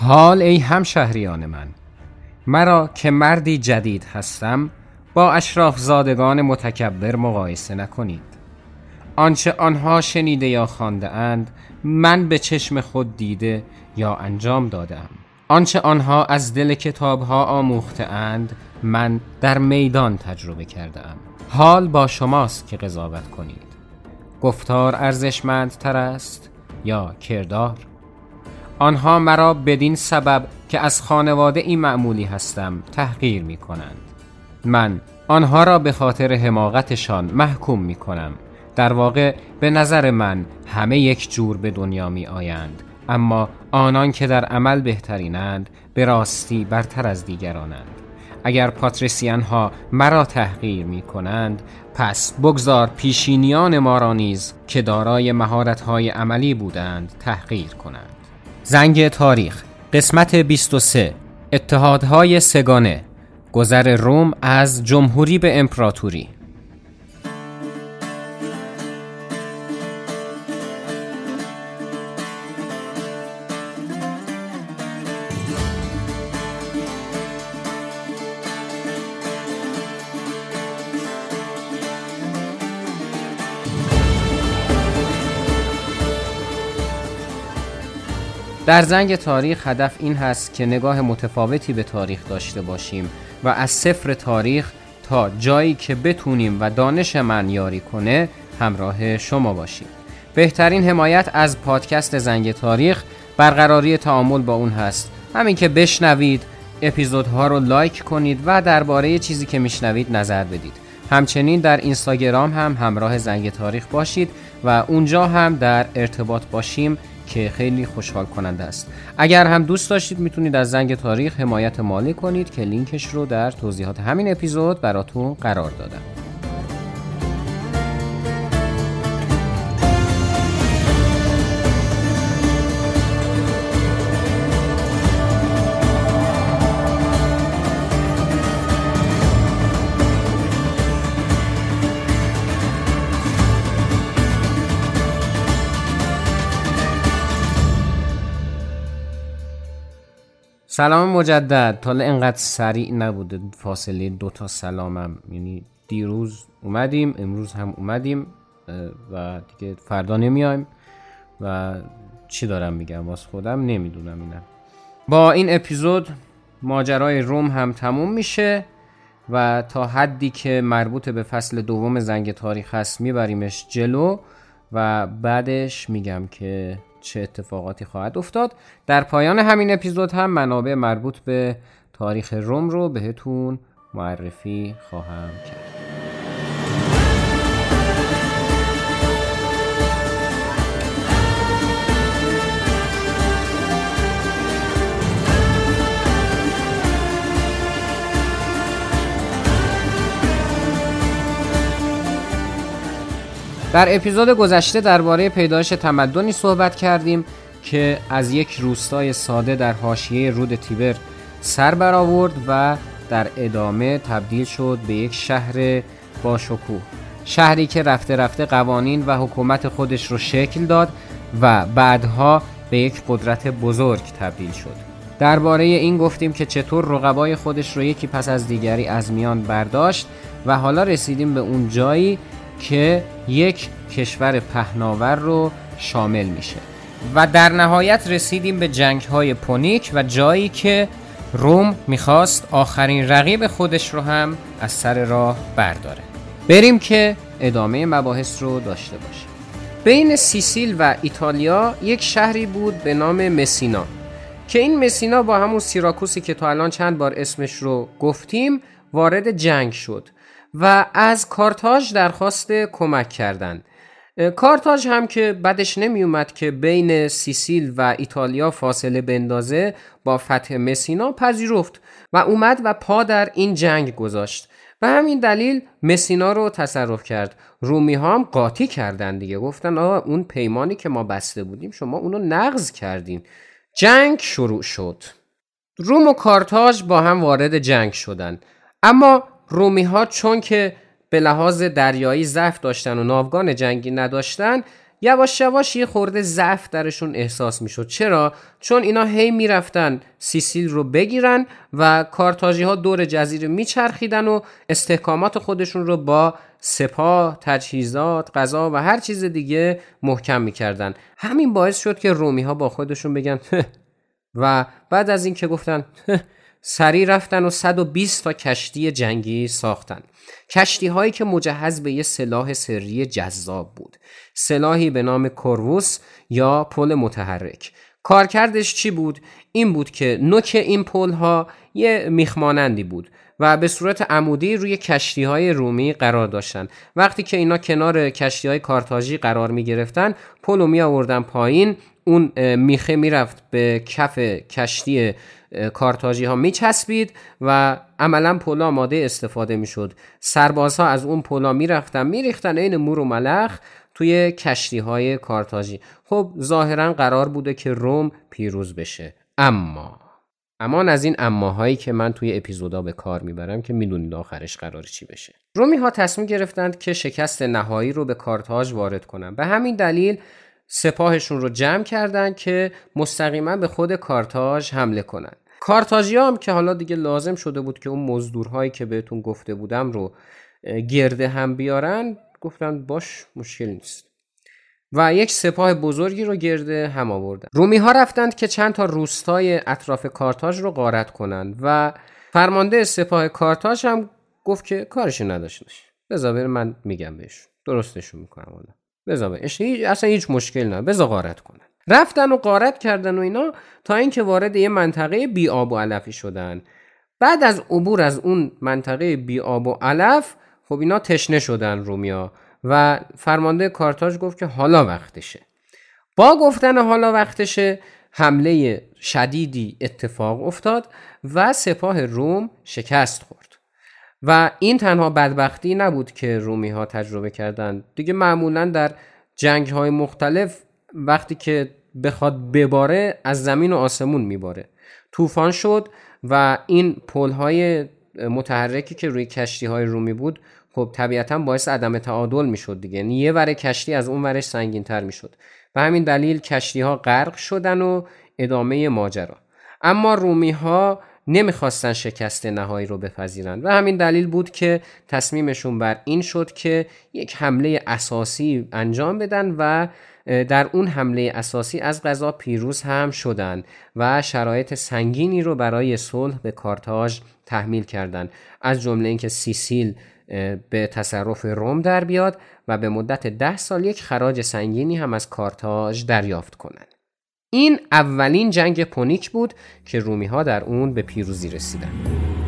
حال ای همشهریان من. مرا که مردی جدید هستم با اشراف زادگان متکبر مقایسه نکنید. آنچه آنها شنیده یا خانده اند من به چشم خود دیده یا انجام دادم. آنچه آنها از دل کتابها آموخته اند من در میدان تجربه کردم حال با شماست که قضاوت کنید. گفتار ارزشمندتر است یا کردار؟ آنها مرا بدین سبب که از خانواده این معمولی هستم تحقیر می کنند. من آنها را به خاطر حماقتشان محکوم می کنم. در واقع به نظر من همه یک جور به دنیا می آیند. اما آنان که در عمل بهترینند به راستی برتر از دیگرانند. اگر پاتریسیان ها مرا تحقیر می کنند پس بگذار پیشینیان ما را نیز که دارای مهارت های عملی بودند تحقیر کنند. زنگ تاریخ قسمت 23 اتحادهای سگانه گذر روم از جمهوری به امپراتوری. در زنگ تاریخ هدف این هست که نگاه متفاوتی به تاریخ داشته باشیم و از صفر تاریخ تا جایی که بتونیم و دانش من یاری کنه همراه شما باشیم. بهترین حمایت از پادکست زنگ تاریخ برقراری تعامل با اون هست. همین که بشنوید اپیزودها رو لایک کنید و درباره چیزی که میشنوید نظر بدید. همچنین در اینستاگرام هم همراه زنگ تاریخ باشید و اونجا هم در ارتباط باشیم. که خیلی خوشحال کننده است. اگر هم دوست داشتید می‌تونید از زنگ تاریخ حمایت مالی کنید که لینکش رو در توضیحات همین اپیزود براتون قرار دادم. سلام مجدد. حالا انقدر سریع نبوده فاصله دو تا سلامم. یعنی دیروز اومدیم امروز هم اومدیم و دیگه فردا نمیایم. و چی دارم میگم؟ واس خودم نمی‌دونم اینم. با این اپیزود ماجرای روم هم تموم میشه و تا حدی که مربوط به فصل دوم زنگ تاریخ هست میبریمش جلو و بعدش میگم که چه اتفاقاتی خواهد افتاد. در پایان همین اپیزود هم منابع مربوط به تاریخ روم رو بهتون معرفی خواهم کرد. در اپیزود گذشته درباره پیدایش تمدنی صحبت کردیم که از یک روستای ساده در حاشیه رود تیبر سر برآورد و در ادامه تبدیل شد به یک شهر باشکوه شهری که رفته رفته قوانین و حکومت خودش رو شکل داد و بعدها به یک قدرت بزرگ تبدیل شد. درباره این گفتیم که چطور رقبای خودش رو یکی پس از دیگری از میان برداشت و حالا رسیدیم به اون جایی که یک کشور پهناور رو شامل میشه. و در نهایت رسیدیم به جنگ های پونیک و جایی که روم می‌خواست آخرین رقیب خودش رو هم از سر راه برداره. بریم که ادامه مباحث رو داشته باشیم. بین سیسیل و ایتالیا یک شهری بود به نام مسینا که این مسینا با همون سیراکوسی که تا الان چند بار اسمش رو گفتیم وارد جنگ شد. و از کارتاژ درخواست کمک کردند. کارتاژ هم که بدش نمی اومد که بین سیسیل و ایتالیا فاصله بندازه با فتح مسینا پذیرفت و اومد و پا در این جنگ گذاشت. و همین دلیل مسینا رو تصرف کرد. رومی ها هم قاطی کردن دیگه. گفتن آقا اون پیمانی که ما بسته بودیم شما اونو نقض کردین. جنگ شروع شد. روم و کارتاژ با هم وارد جنگ شدن اما رومی ها چون که به لحاظ دریایی ضعف داشتن و ناوگان جنگی نداشتن یواش یواش یه خورده ضعف درشون احساس می‌شد. چرا؟ چون اینا هی می‌رفتن سیسیل رو بگیرن و کارتاژی ها دور جزیره میچرخیدن و استحکامات خودشون رو با سپاه، تجهیزات، غذا و هر چیز دیگه محکم می‌کردن. همین باعث شد که رومی ها با خودشون بگن و بعد از اینکه گفتن سری رفتن و 120 تا کشتی جنگی ساختن. کشتی هایی که مجهز به یه سلاح سری جذاب بود. سلاحی به نام کرووس یا پل متحرک. کارکردش چی بود؟ این بود که نوک این پل ها یه میخمانندی بود و به صورت عمودی روی کشتی های رومی قرار داشتن. وقتی که اینا کنار کشتی های کارتاژی قرار می گرفتن پل می آوردن پایین اون میخه می‌رفت به کف کشتی کارتاژی ها میچسبید و عملا پلا آماده استفاده می‌شد. سربازها از اون پلا می‌رفتن میریختن عین مور و ملخ توی کشتی های کارتاژی. خب ظاهرا قرار بوده که روم پیروز بشه. اما اما از این اماهایی که من توی اپیزودا به کار می‌برم که می‌دونید آخرش قرار چی بشه. رومی ها تصمیم گرفتند که شکست نهایی رو به کارتاژ وارد کنن. به همین دلیل سپاهشون رو جمع کردن که مستقیما به خود کارتاژ حمله کنن. کارتاژی هم که حالا دیگه لازم شده بود که اون مزدورهایی که بهتون گفته بودم رو گرده هم بیارن گفتن باش مشکل نیست. و یک سپاه بزرگی رو گرده هم آوردن. رومی ها رفتند که چند تا روستای اطراف کارتاژ رو غارت کنند و فرمانده سپاه کارتاژ هم گفت که کارش نداشتش بذار من میگم بهش درستشون می‌کنم حالا. بذار اصلا هیچ مشکل نه بذار غارت کنن. رفتن و غارت کردن و اینا تا اینکه وارد یه منطقه بی آب و علفی شدن. بعد از عبور از اون منطقه بی آب و علف خب اینا تشنه شدن رومیا و فرمانده کارتاژ گفت که حالا وقتشه. با گفتن حالا وقتشه حمله شدیدی اتفاق افتاد و سپاه روم شکست خورد. و این تنها بدبختی نبود که رومی ها تجربه کردند. دیگه معمولا در جنگ های مختلف وقتی که بخواد بباره از زمین و آسمون میباره. طوفان شد و این پل های متحرکی که روی کشتی های رومی بود خب طبیعتا باعث عدم تعادل می‌شد دیگه. یعنی یه ور کشتی از اون ورش سنگین تر می‌شد. و همین دلیل کشتی ها غرق شدن و ادامه ماجرا. اما رومی ها نمی‌خواستن شکست نهایی رو بپذیرند و همین دلیل بود که تصمیمشون بر این شد که یک حمله اساسی انجام بدن و در اون حمله اساسی از غذا پیروز هم شدند و شرایط سنگینی رو برای صلح به کارتاژ تحمیل کردند از جمله اینکه سیسیل به تصرف روم در بیاد و به مدت ده سال یک خراج سنگینی هم از کارتاژ دریافت کنند این اولین جنگ پونیک بود که رومی ها در اون به پیروزی رسیدند.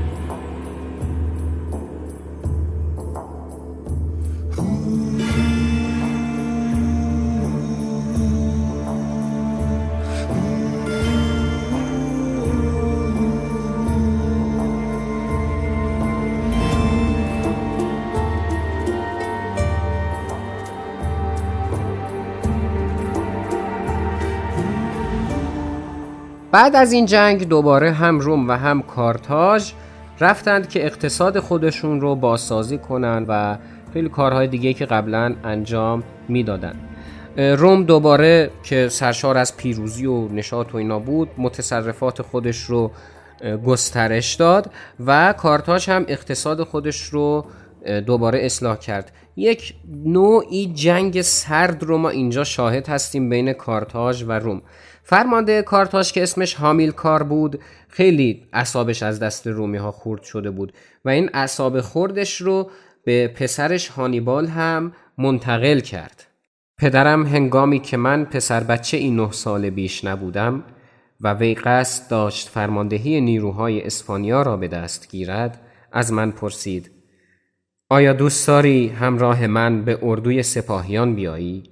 بعد از این جنگ دوباره هم روم و هم کارتاژ رفتند که اقتصاد خودشون رو بازسازی کنند و خیلی کارهای دیگه که قبلا انجام می‌دادن. روم دوباره که سرشار از پیروزی و نشاط و اینا بود متصرفات خودش رو گسترش داد و کارتاژ هم اقتصاد خودش رو دوباره اصلاح کرد. یک نوعی جنگ سرد رو ما اینجا شاهد هستیم بین کارتاژ و روم. فرمانده کارتاژ که اسمش حامیل کار بود خیلی اصابش از دست رومی ها خورد شده بود و این اصاب خوردش رو به پسرش هانیبال هم منتقل کرد پدرم هنگامی که من پسر بچه این نه سال بیش نبودم و وی قصد داشت فرماندهی نیروهای اسپانیا را به دست گیرد از من پرسید آیا دوست داری همراه من به اردوی سپاهیان بیایی؟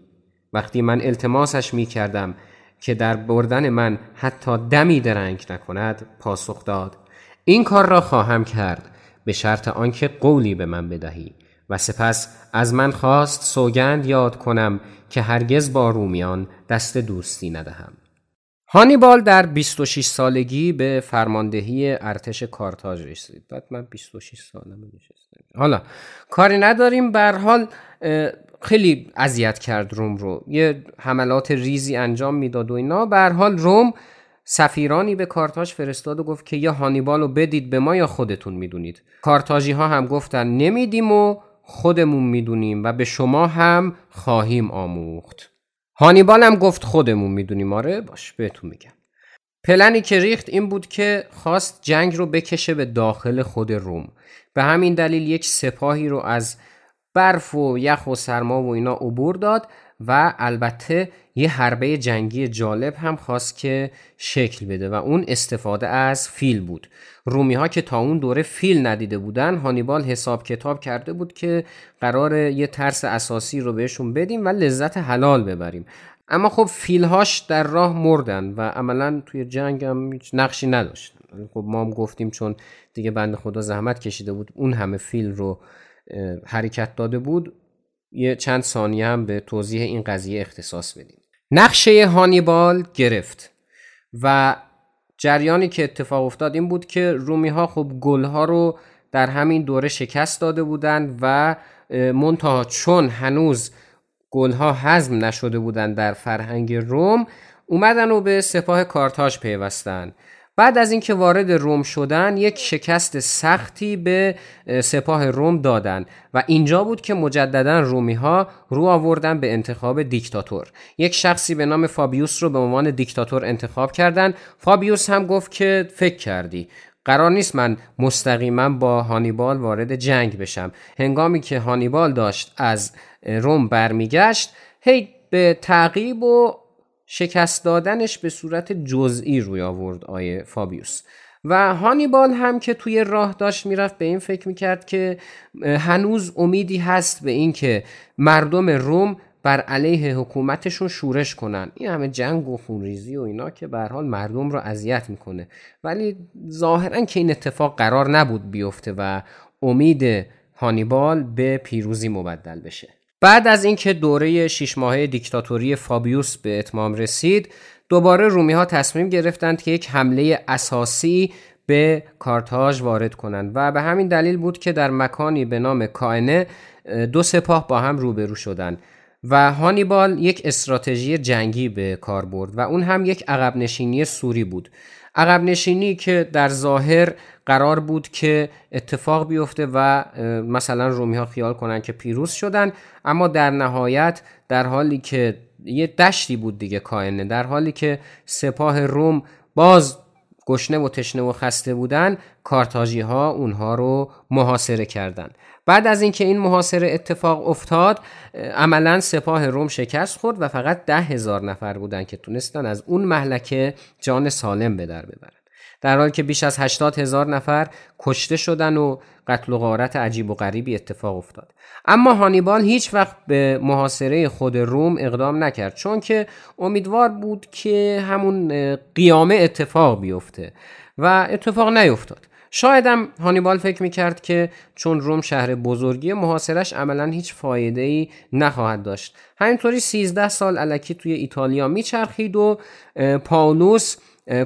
وقتی من التماسش می کردم که در بردن من حتی دمی درنگ نکند پاسخ داد. این کار را خواهم کرد. به شرط آنکه قولی به من بدهی. و سپس از من خواست سوگند یاد کنم که هرگز با رومیان دست دوستی ندهم. هانیبال در 26 سالگی به فرماندهی ارتش کارتاژ رسید. بعد من 26 سالم نشستم. حالا کاری نداریم. بر حال خیلی اذیت کرد روم رو. یه حملات ریزی انجام می‌داد و اینا. به حال روم سفیرانی به کارتاژ فرستاد و گفت که یا هانیبال رو بدید به ما یا خودتون می‌دونید. کارتاژی ها هم گفتن نمیدیم و خودمون می‌دونیم و به شما هم خواهیم آموخت. هانیبال هم گفت خودمون می‌دونیم. آره باش بهتون میگم. پلنی که ریخت این بود که خواست جنگ رو بکشه به داخل خود روم. به همین دلیل یک سپاهی رو از برف و یخ و سرما و اینا عبور داد و البته یه حربه جنگی جالب هم خواست که شکل بده و اون استفاده از فیل بود. رومی ها که تا اون دوره فیل ندیده بودن هانیبال حساب کتاب کرده بود که قرار یه ترس اساسی رو بهشون بدیم و لذت حلال ببریم. اما خب فیلهاش در راه مردن و عملا توی جنگ هم هیچ نقشی نداشتن. خب ما هم گفتیم چون دیگه بند خدا زحمت کشیده بود اون همه فیل رو حرکت داده بود یه چند ثانیه هم به توضیح این قضیه اختصاص بدیم. نقشه هانیبال گرفت و جریانی که اتفاق افتاد این بود که رومی ها خب گل ها رو در همین دوره شکست داده بودند و منتها چون هنوز گل ها حزم نشده بودند در فرهنگ روم اومدن و به سپاه کارتاژ پیوستند بعد از اینکه وارد روم شدن یک شکست سختی به سپاه روم دادن و اینجا بود که مجددا رومی ها رو آوردن به انتخاب دیکتاتور. یک شخصی به نام فابیوس رو به عنوان دیکتاتور انتخاب کردن. فابیوس هم گفت که فکر کردی. قرار نیست من مستقیما با هانیبال وارد جنگ بشم. هنگامی که هانیبال داشت از روم برمیگشت هی به تعقیب و شکست دادنش به صورت جزئی روی آورد آیه فابیوس. و هانیبال هم که توی راه داشت می‌رفت به این فکر می‌کرد که هنوز امیدی هست به اینکه مردم روم بر علیه حکومتشون شورش کنن. این همه جنگ و خونریزی و اینا که به حال مردم رو اذیت می‌کنه. ولی ظاهرا که این اتفاق قرار نبود بیفته و امید هانیبال به پیروزی مبدل بشه. بعد از اینکه دوره شش ماهه دیکتاتوری فابیوس به اتمام رسید دوباره رومی ها تصمیم گرفتند که یک حمله اساسی به کارتاژ وارد کنند و به همین دلیل بود که در مکانی به نام کائنه دو سپاه با هم روبرو شدند و هانیبال یک استراتژی جنگی به کار برد و اون هم یک عقب نشینی سوری بود. عقب نشینی که در ظاهر قرار بود که اتفاق بیفته و مثلا رومی ها خیال کنن که پیروز شدن اما در نهایت در حالی که یه دشتی بود دیگه کائنه در حالی که سپاه روم باز گشنه و تشنه و خسته بودن کارتاژی ها اونها رو محاصره کردند. بعد از اینکه این محاصره اتفاق افتاد عملا سپاه روم شکست خورد و فقط ده هزار نفر بودن که تونستن از اون محلکه جان سالم به در ببرن. در حالی که بیش از 80 هزار نفر کشته شدن و قتل و غارت عجیب و غریبی اتفاق افتاد. اما هانیبال هیچ وقت به محاصره خود روم اقدام نکرد چون که امیدوار بود که همون قیامه اتفاق بیفته و اتفاق نیفتاد. شایدم هانیبال فکر می‌کرد که چون روم شهر بزرگی محاصرش عملا هیچ فایده ای نخواهد داشت. همینطوری 13 سال علکی توی ایتالیا میچرخید و پاولوس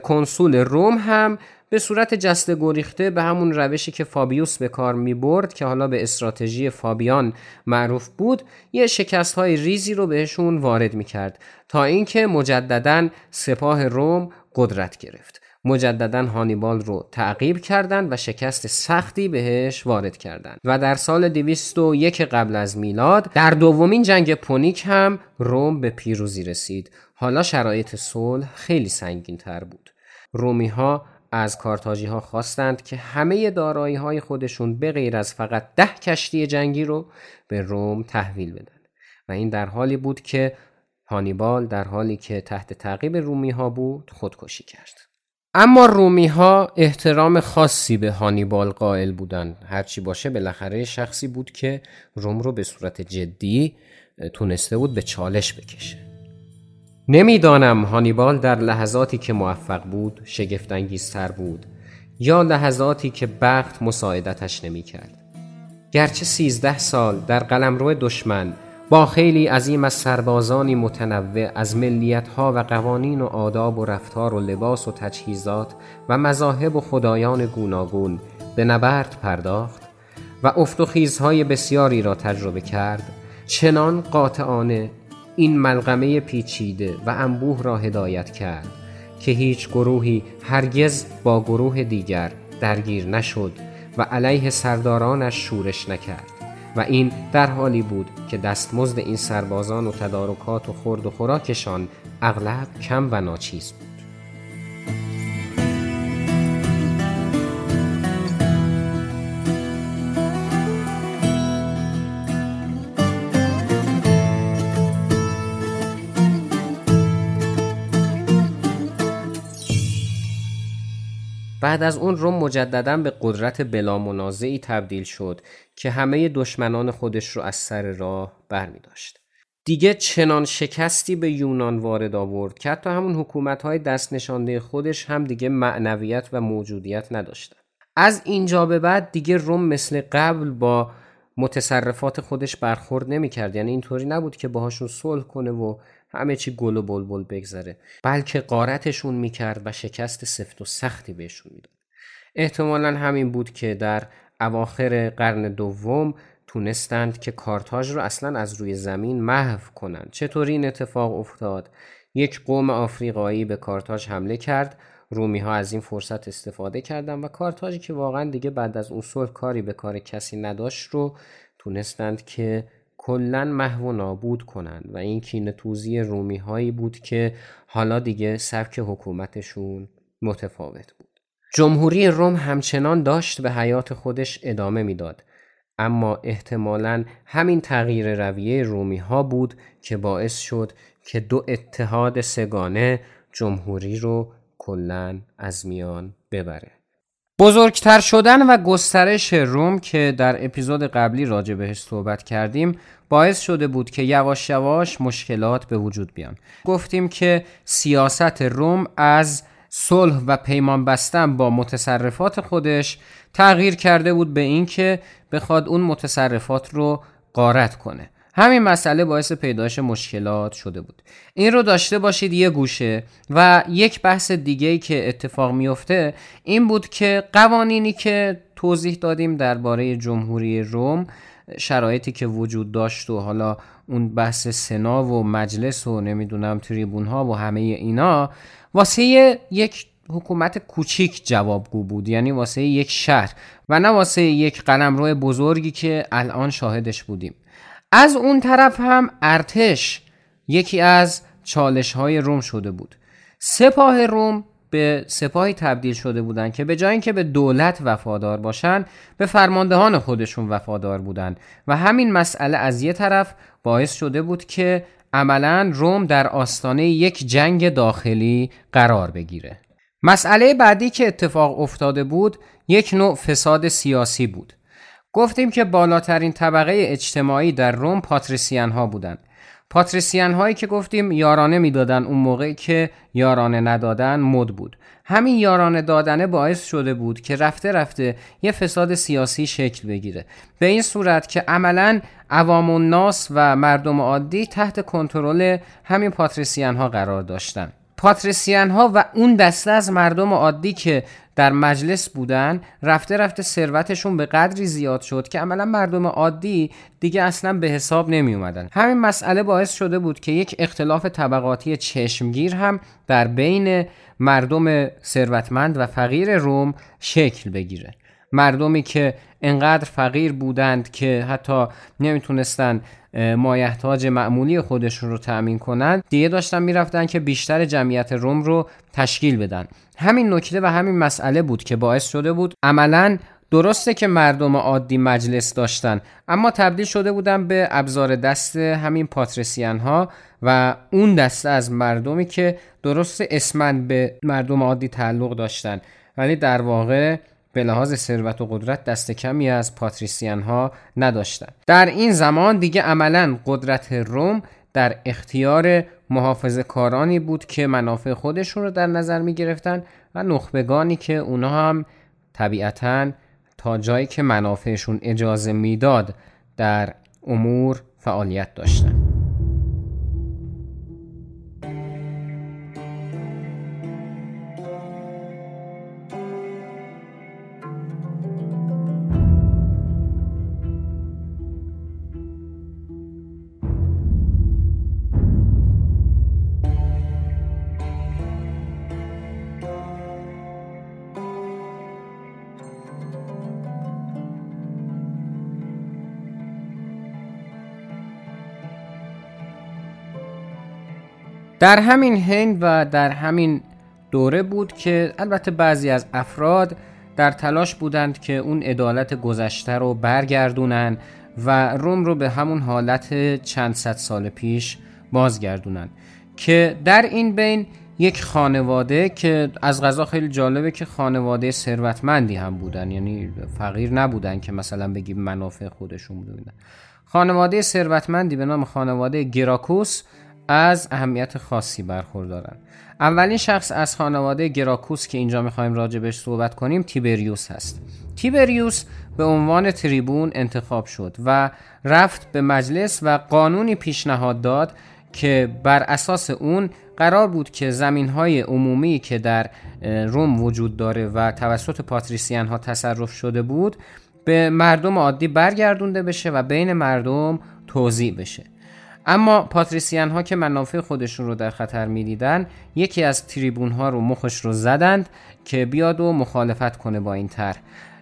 کنسول روم هم به صورت جسته گریخته به همون روشی که فابیوس به کار می برد که حالا به استراتژی فابیان معروف بود یه شکست های ریزی رو بهشون وارد می کرد تا اینکه مجددا سپاه روم قدرت گرفت. مجددا هانیبال رو تعقیب کردند و شکست سختی بهش وارد کردند. و در سال 201 قبل از میلاد در دومین جنگ پونیک هم روم به پیروزی رسید. حالا شرایط صلح خیلی سنگین تر بود. رومی ها از کارتاژی ها خواستند که همه دارایی های خودشون به غیر از فقط ده کشتی جنگی رو به روم تحویل بدن. و این در حالی بود که هانیبال در حالی که تحت تعقیب رومی ها بود خودکشی کرد. اما رومی ها احترام خاصی به هانیبال قائل بودند هرچی باشه بالاخره شخصی بود که روم رو به صورت جدی تونسته بود به چالش بکشه نمی‌دانم هانیبال در لحظاتی که موفق بود شگفتانگیزتر بود یا لحظاتی که بخت مساعدتش نمی‌کرد. گرچه سیزده سال در قلمرو دشمن با خیلی عظیم از سربازانی متنوع از ملیتها و قوانین و آداب و رفتار و لباس و تجهیزات و مذاهب و خدایان گوناگون به نبرد پرداخت و افت و خیزهای بسیاری را تجربه کرد. چنان قاطعانه این ملغمه پیچیده و انبوه را هدایت کرد که هیچ گروهی هرگز با گروه دیگر درگیر نشد و علیه سردارانش شورش نکرد. و این در حالی بود که دستمزد این سربازان و تدارکات و خورد و خوراکشان اغلب کم و ناچیز بود. بعد از اون روم مجددا به قدرت بلا منازعی تبدیل شد که همه دشمنان خودش رو از سر راه بر می داشت. دیگه چنان شکستی به یونان وارد آورد که حتی همون حکومت های دست نشانده خودش هم دیگه معنویت و موجودیت نداشتن. از اینجا به بعد دیگه روم مثل قبل با متصرفات خودش برخورد نمی‌کرد یعنی اینطوری نبود که باهاشون صلح کنه و همه چی گل و بلبل بگذره. بلکه قارتشون می‌کرد و شکست سفت و سختی بهشون می‌داد. احتمالا همین بود که در اواخر قرن دوم تونستند که کارتاژ رو اصلا از روی زمین محو کنند. چطوری این اتفاق افتاد؟ یک قوم آفریقایی به کارتاژ حمله کرد. رومی ها از این فرصت استفاده کردند و کارتاژی که واقعا دیگه بعد از اون صلح کاری به کار کسی نداشت رو تونستند که کلا محو و نابود کنند و این کینه توزی رومی هایی بود که حالا دیگه سبک حکومتشون متفاوت بود. جمهوری روم همچنان داشت به حیات خودش ادامه می‌داد اما احتمالا همین تغییر رویه رومی ها بود که باعث شد که دو اتحاد سگانه جمهوری رو کلا از میان ببره. بزرگتر شدن و گسترش روم که در اپیزود قبلی راجع بهش صحبت کردیم باعث شده بود که یواش یواش مشکلات به وجود بیان. گفتیم که سیاست روم از صلح و پیمان بستن با متصرفات خودش تغییر کرده بود به اینکه بخواد اون متصرفات رو قارت کنه. همین مسئله باعث پیدایش مشکلات شده بود. این رو داشته باشید یه گوشه و یک بحث دیگه ای که اتفاق میفته این بود که قوانینی که توضیح دادیم درباره جمهوری روم شرایطی که وجود داشت و حالا اون بحث سنا و مجلس و نمی‌دونم تریبون ها و همه اینا واسه یک حکومت کوچیک جوابگو بود. یعنی واسه یک شهر و نه واسه یک قلمرو بزرگی که الان شاهدش بودیم. از اون طرف هم ارتش یکی از چالش های روم شده بود. سپاه روم به سپاهی تبدیل شده بودند که به جای اینکه به دولت وفادار باشند به فرماندهان خودشون وفادار بودند و همین مسئله از یه طرف باعث شده بود که عملا روم در آستانه یک جنگ داخلی قرار بگیره. مسئله بعدی که اتفاق افتاده بود یک نوع فساد سیاسی بود. گفتیم که بالاترین طبقه اجتماعی در روم پاتریسیان ها بودند پاتریسیان هایی که گفتیم یارانه می‌دادن اون موقعی که یارانه ندادن مد بود. همین یارانه دادنه باعث شده بود که رفته رفته یه فساد سیاسی شکل بگیره. به این صورت که عملا عوام الناس و مردم عادی تحت کنترل همین پاتریسیان ها قرار داشتن. پاتریسیان ها و اون دسته از مردم عادی که در مجلس بودن رفته رفته ثروتشون به قدری زیاد شد که عملا مردم عادی دیگه اصلا به حساب نمی اومدن همین مسئله باعث شده بود که یک اختلاف طبقاتی چشمگیر هم در بین مردم ثروتمند و فقیر روم شکل بگیره. مردمی که انقدر فقیر بودند که حتی نمی‌تونستن مایحتاج معمولی خودشون رو تأمین کنند دیگه داشتن می‌رفتن که بیشتر جمعیت روم رو تشکیل بدن. همین نکته و همین مسئله بود که باعث شده بود عملا درسته که مردم عادی مجلس داشتن اما تبدیل شده بودن به ابزار دست همین پاترسیان ها و اون دسته از مردمی که درست اسمن به مردم عادی تعلق داشتن. ولی در واقع به لحاظ ثروت و قدرت دست کمی از پاتریسیان ها نداشتند. در این زمان دیگه عملا قدرت روم در اختیار محافظ کارانی بود که منافع خودشون رو در نظر می گرفتن و نخبگانی که اونا هم طبیعتا تا جایی که منافعشون اجازه می‌داد در امور فعالیت داشتند. در همین حین و در همین دوره بود که البته بعضی از افراد در تلاش بودند که اون عدالت گذشته رو برگردونن و روم رو به همون حالت چند صد سال پیش بازگردونن که در این بین یک خانواده که از غذا خیلی جالبه که خانواده ثروتمندی هم بودن یعنی فقیر نبودن که مثلا بگیم منافع خودشون بودن خانواده ثروتمندی به نام خانواده گراکوس از اهمیت خاصی برخوردارن. اولین شخص از خانواده گراکوس که اینجا می‌خوایم راجبش صحبت کنیم تیبریوس هست. تیبریوس به عنوان تریبون انتخاب شد و رفت به مجلس و قانونی پیشنهاد داد که بر اساس اون قرار بود که زمین های عمومی که در روم وجود داره و توسط پاتریسیان ها تصرف شده بود به مردم عادی برگردونده بشه و بین مردم توضیح بشه. اما پاتریسیان ها که منافع خودشون رو در خطر می‌دیدن یکی از تریبون ها رو مخش رو زدند که بیاد و مخالفت کنه با این طرح.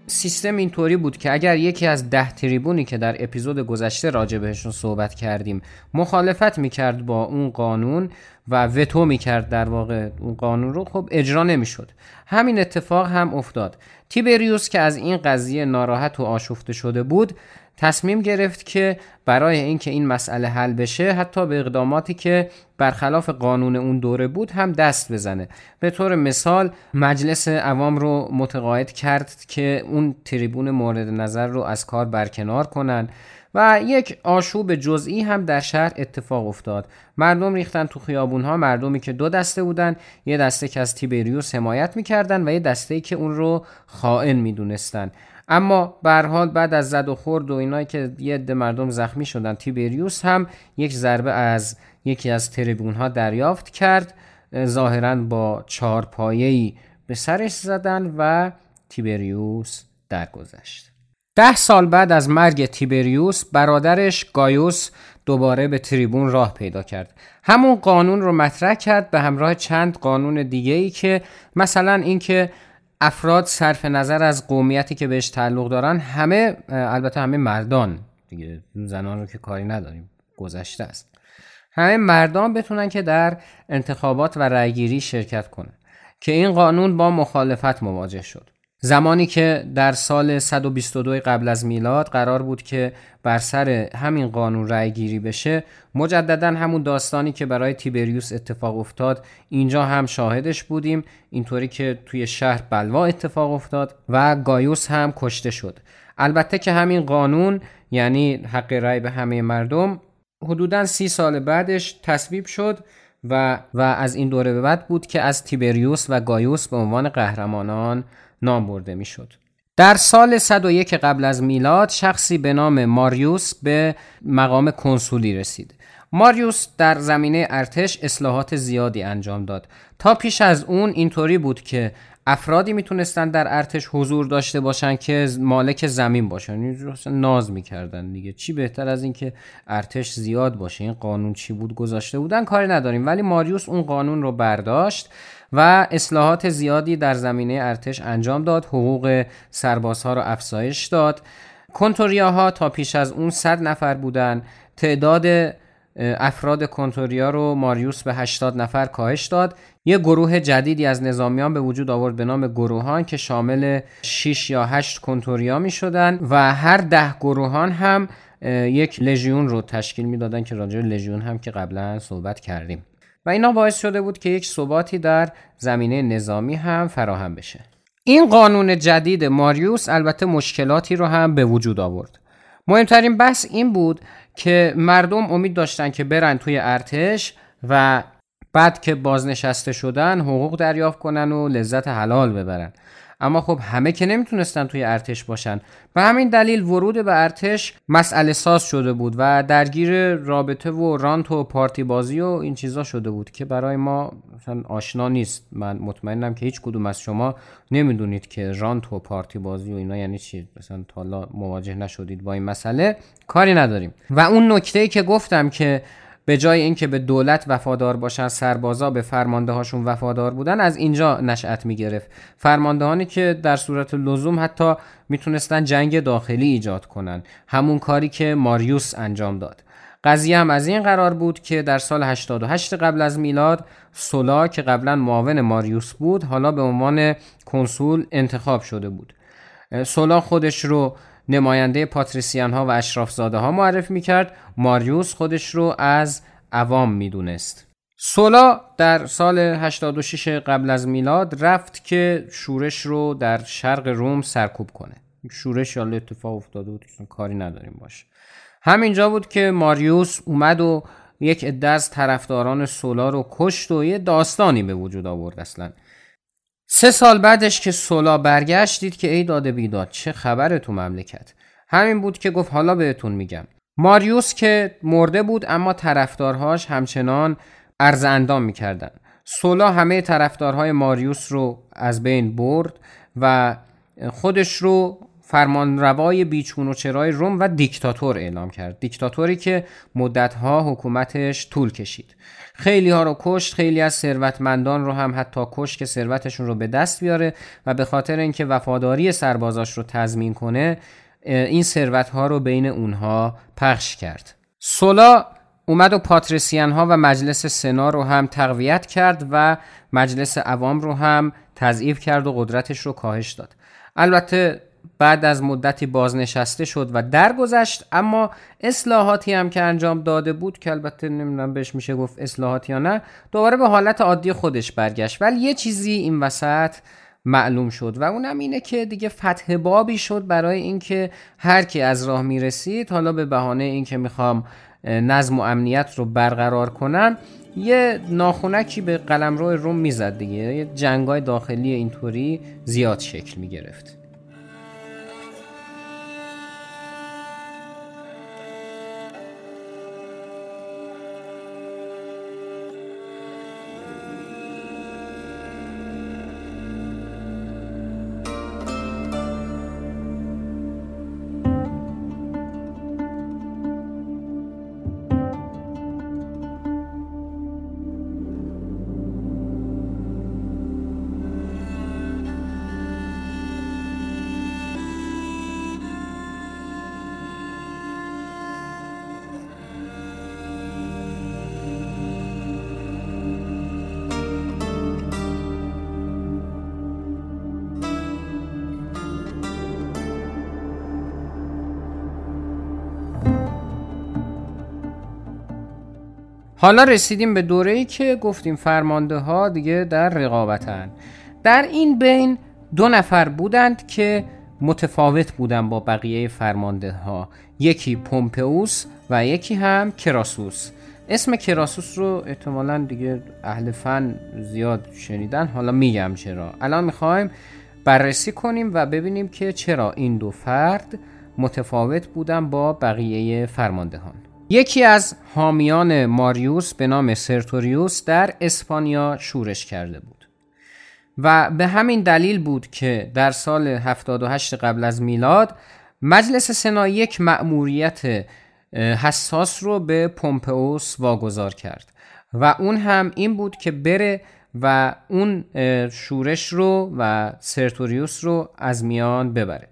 سیستم اینطوری بود که اگر یکی از ده تریبونی که در اپیزود گذشته راجع بهشون صحبت کردیم مخالفت می‌کرد با اون قانون و وتو می‌کرد در واقع اون قانون رو خب اجرا نمی‌شد. همین اتفاق هم افتاد. تیبریوس که از این قضیه ناراحت و آشفته شده بود تصمیم گرفت که برای اینکه این مسئله حل بشه حتی به اقداماتی که برخلاف قانون اون دوره بود هم دست بزنه. به طور مثال مجلس عوام رو متقاعد کرد که اون تریبون مورد نظر رو از کار برکنار کنن و یک آشوب جزئی هم در شهر اتفاق افتاد. مردم ریختن تو خیابون ها مردمی که دو دسته بودن یه دسته که از تیبریوس حمایت می‌کردن و یه دسته که اون رو خائن می‌دونستن. اما به بعد از زد و خورد و اینایی که یه عده مردم زخمی شدن تیبریوس هم یک ضربه از یکی از تریبون ها دریافت کرد. ظاهرا با چهار پایه‌ای به سرش زدن و تیبریوس درگذشت. ده سال بعد از مرگ تیبریوس برادرش گایوس دوباره به تریبون راه پیدا کرد. همون قانون رو مطرح کرد به همراه چند قانون دیگه ای که مثلا اینکه افراد صرف نظر از قومیتی که بهش تعلق دارن همه البته همه مردان دیگه زنان رو که کاری نداریم گذشته است. همه مردان بتونن که در انتخابات و رأیگیری شرکت کنن که این قانون با مخالفت مواجه شد. زمانی که در سال 122 قبل از میلاد قرار بود که بر سر همین قانون رأی گیری بشه مجددا همون داستانی که برای تیبریوس اتفاق افتاد اینجا هم شاهدش بودیم اینطوری که توی شهر بلوا اتفاق افتاد و گایوس هم کشته شد. البته که همین قانون یعنی حق رأی به همه مردم حدودا سی سال بعدش تصویب شد و, و از این دوره به بعد بود که از تیبریوس و گایوس به عنوان قهرمانان نام برده می‌شد. در سال 101 قبل از میلاد شخصی به نام ماریوس به مقام کنسولی رسید. ماریوس در زمینه ارتش اصلاحات زیادی انجام داد. تا پیش از اون اینطوری بود که افرادی می‌تونستن در ارتش حضور داشته باشن که مالک زمین باشن. یعنی ناز می‌کردن دیگه. چی بهتر از اینکه ارتش زیاد باشه؟ این قانون چی بود؟ گذاشته بودن. کاری نداریم. ولی ماریوس اون قانون رو برداشت. و اصلاحات زیادی در زمینه ارتش انجام داد حقوق سربازها رو افزایش داد. کنتوریاها تا پیش از اون صد نفر بودن. تعداد افراد کنتوریا رو ماریوس به 80 نفر کاهش داد. یه گروه جدیدی از نظامیان به وجود آورد به نام گروهان که شامل 6 یا 8 کنتوریا می شدن و هر ده گروهان هم یک لژیون رو تشکیل می‌دادن که راجع لژیون هم که قبلا صحبت کردیم. و اینا باعث شده بود که یک ثباتی در زمینه نظامی هم فراهم بشه. این قانون جدید ماریوس البته مشکلاتی رو هم به وجود آورد. مهمترین بحث این بود که مردم امید داشتن که برن توی ارتش و بعد که بازنشسته شدن حقوق دریافت کنن و لذت حلال ببرن. اما خب همه که نمی‌تونستن توی ارتش باشن. و همین دلیل ورود به ارتش مسئله ساز شده بود و درگیر رابطه و رانت و پارتی بازی و این چیزا شده بود که برای ما مثلا آشنا نیست. من مطمئنم که هیچ کدوم از شما نمی‌دونید که رانت و پارتی بازی و اینا یعنی چی؟ مثلا تا مواجه نشدید با این مسئله کاری نداریم. و اون نکته که گفتم که به جای اینکه به دولت وفادار باشن سربازا به فرمانده هاشون وفادار بودن از اینجا نشأت می گرفت فرماندهانی که در صورت لزوم حتی می‌تونستن جنگ داخلی ایجاد کنن. همون کاری که ماریوس انجام داد. قضیه هم از این قرار بود که در سال 88 قبل از میلاد سولا که قبلا معاون ماریوس بود حالا به عنوان کنسول انتخاب شده بود. سولا خودش رو نماینده پاتریسیان ها و اشرافزاده ها معرف می کرد ماریوس خودش رو از عوام می دونست. سولا در سال 86 قبل از میلاد رفت که شورش رو در شرق روم سرکوب کنه. شورش یا اتفاق افتاده بود کاری نداریم باشه همینجا بود که ماریوس اومد و یک عده از طرفداران سولا رو کشت و یه داستانی به وجود آورد اصلا. سه سال بعدش که سولا برگشت دید که ای داده بیداد چه خبره تو مملکت؟ همین بود که گفت حالا بهتون میگم. ماریوس که مرده بود اما طرفدارهاش همچنان ارز اندام می‌کردن. سولا همه طرفدارهای ماریوس رو از بین برد و خودش رو فرمانروای بیچون و چرای روم و دیکتاتور اعلام کرد. دیکتاتوری که مدتها حکومتش طول کشید. خیلی ها رو کشت خیلی از ثروتمندان رو هم حتی کشت که ثروتشون رو به دست بیاره و به خاطر اینکه وفاداری سربازاش رو تضمین کنه این ثروت ها رو بین اونها پخش کرد. سولا اومد و پاتریسیان ها و مجلس سنا رو هم تقویت کرد و مجلس عوام رو هم تضعیف کرد و قدرتش رو کاهش داد. البته بعد از مدتی بازنشسته شد و درگذشت اما اصلاحاتی هم که انجام داده بود که البته نمی‌دونم بهش میشه گفت اصلاحات یا نه دوباره به حالت عادی خودش برگشت. ولی یه چیزی این وسط معلوم شد و اونم اینه که دیگه فتح بابی شد برای اینکه هر کی از راه می‌رسید حالا به بهانه اینکه می‌خوام نظم و امنیت رو برقرار کنم یه ناخونکی به قلمرو روم می‌زد دیگه. یه جنگای داخلی اینطوری زیاد شکل می‌گرفت. حالا رسیدیم به دوره ای که گفتیم فرمانده ها دیگه در رقابتن. در این بین دو نفر بودند که متفاوت بودن با بقیه فرمانده ها یکی پومپئوس و یکی هم کراسوس. اسم کراسوس رو احتمالا دیگه اهل فن زیاد شنیدن حالا میگم چرا. الان می‌خوایم بررسی کنیم و ببینیم که چرا این دو فرد متفاوت بودن با بقیه فرماندهان. یکی از حامیان ماریوس به نام سرتوریوس در اسپانیا شورش کرده بود و به همین دلیل بود که در سال 78 قبل از میلاد مجلس سنا یک مأموریت حساس رو به پومپئوس واگذار کرد و اون هم این بود که بره و اون شورش رو و سرتوریوس رو از میان ببره.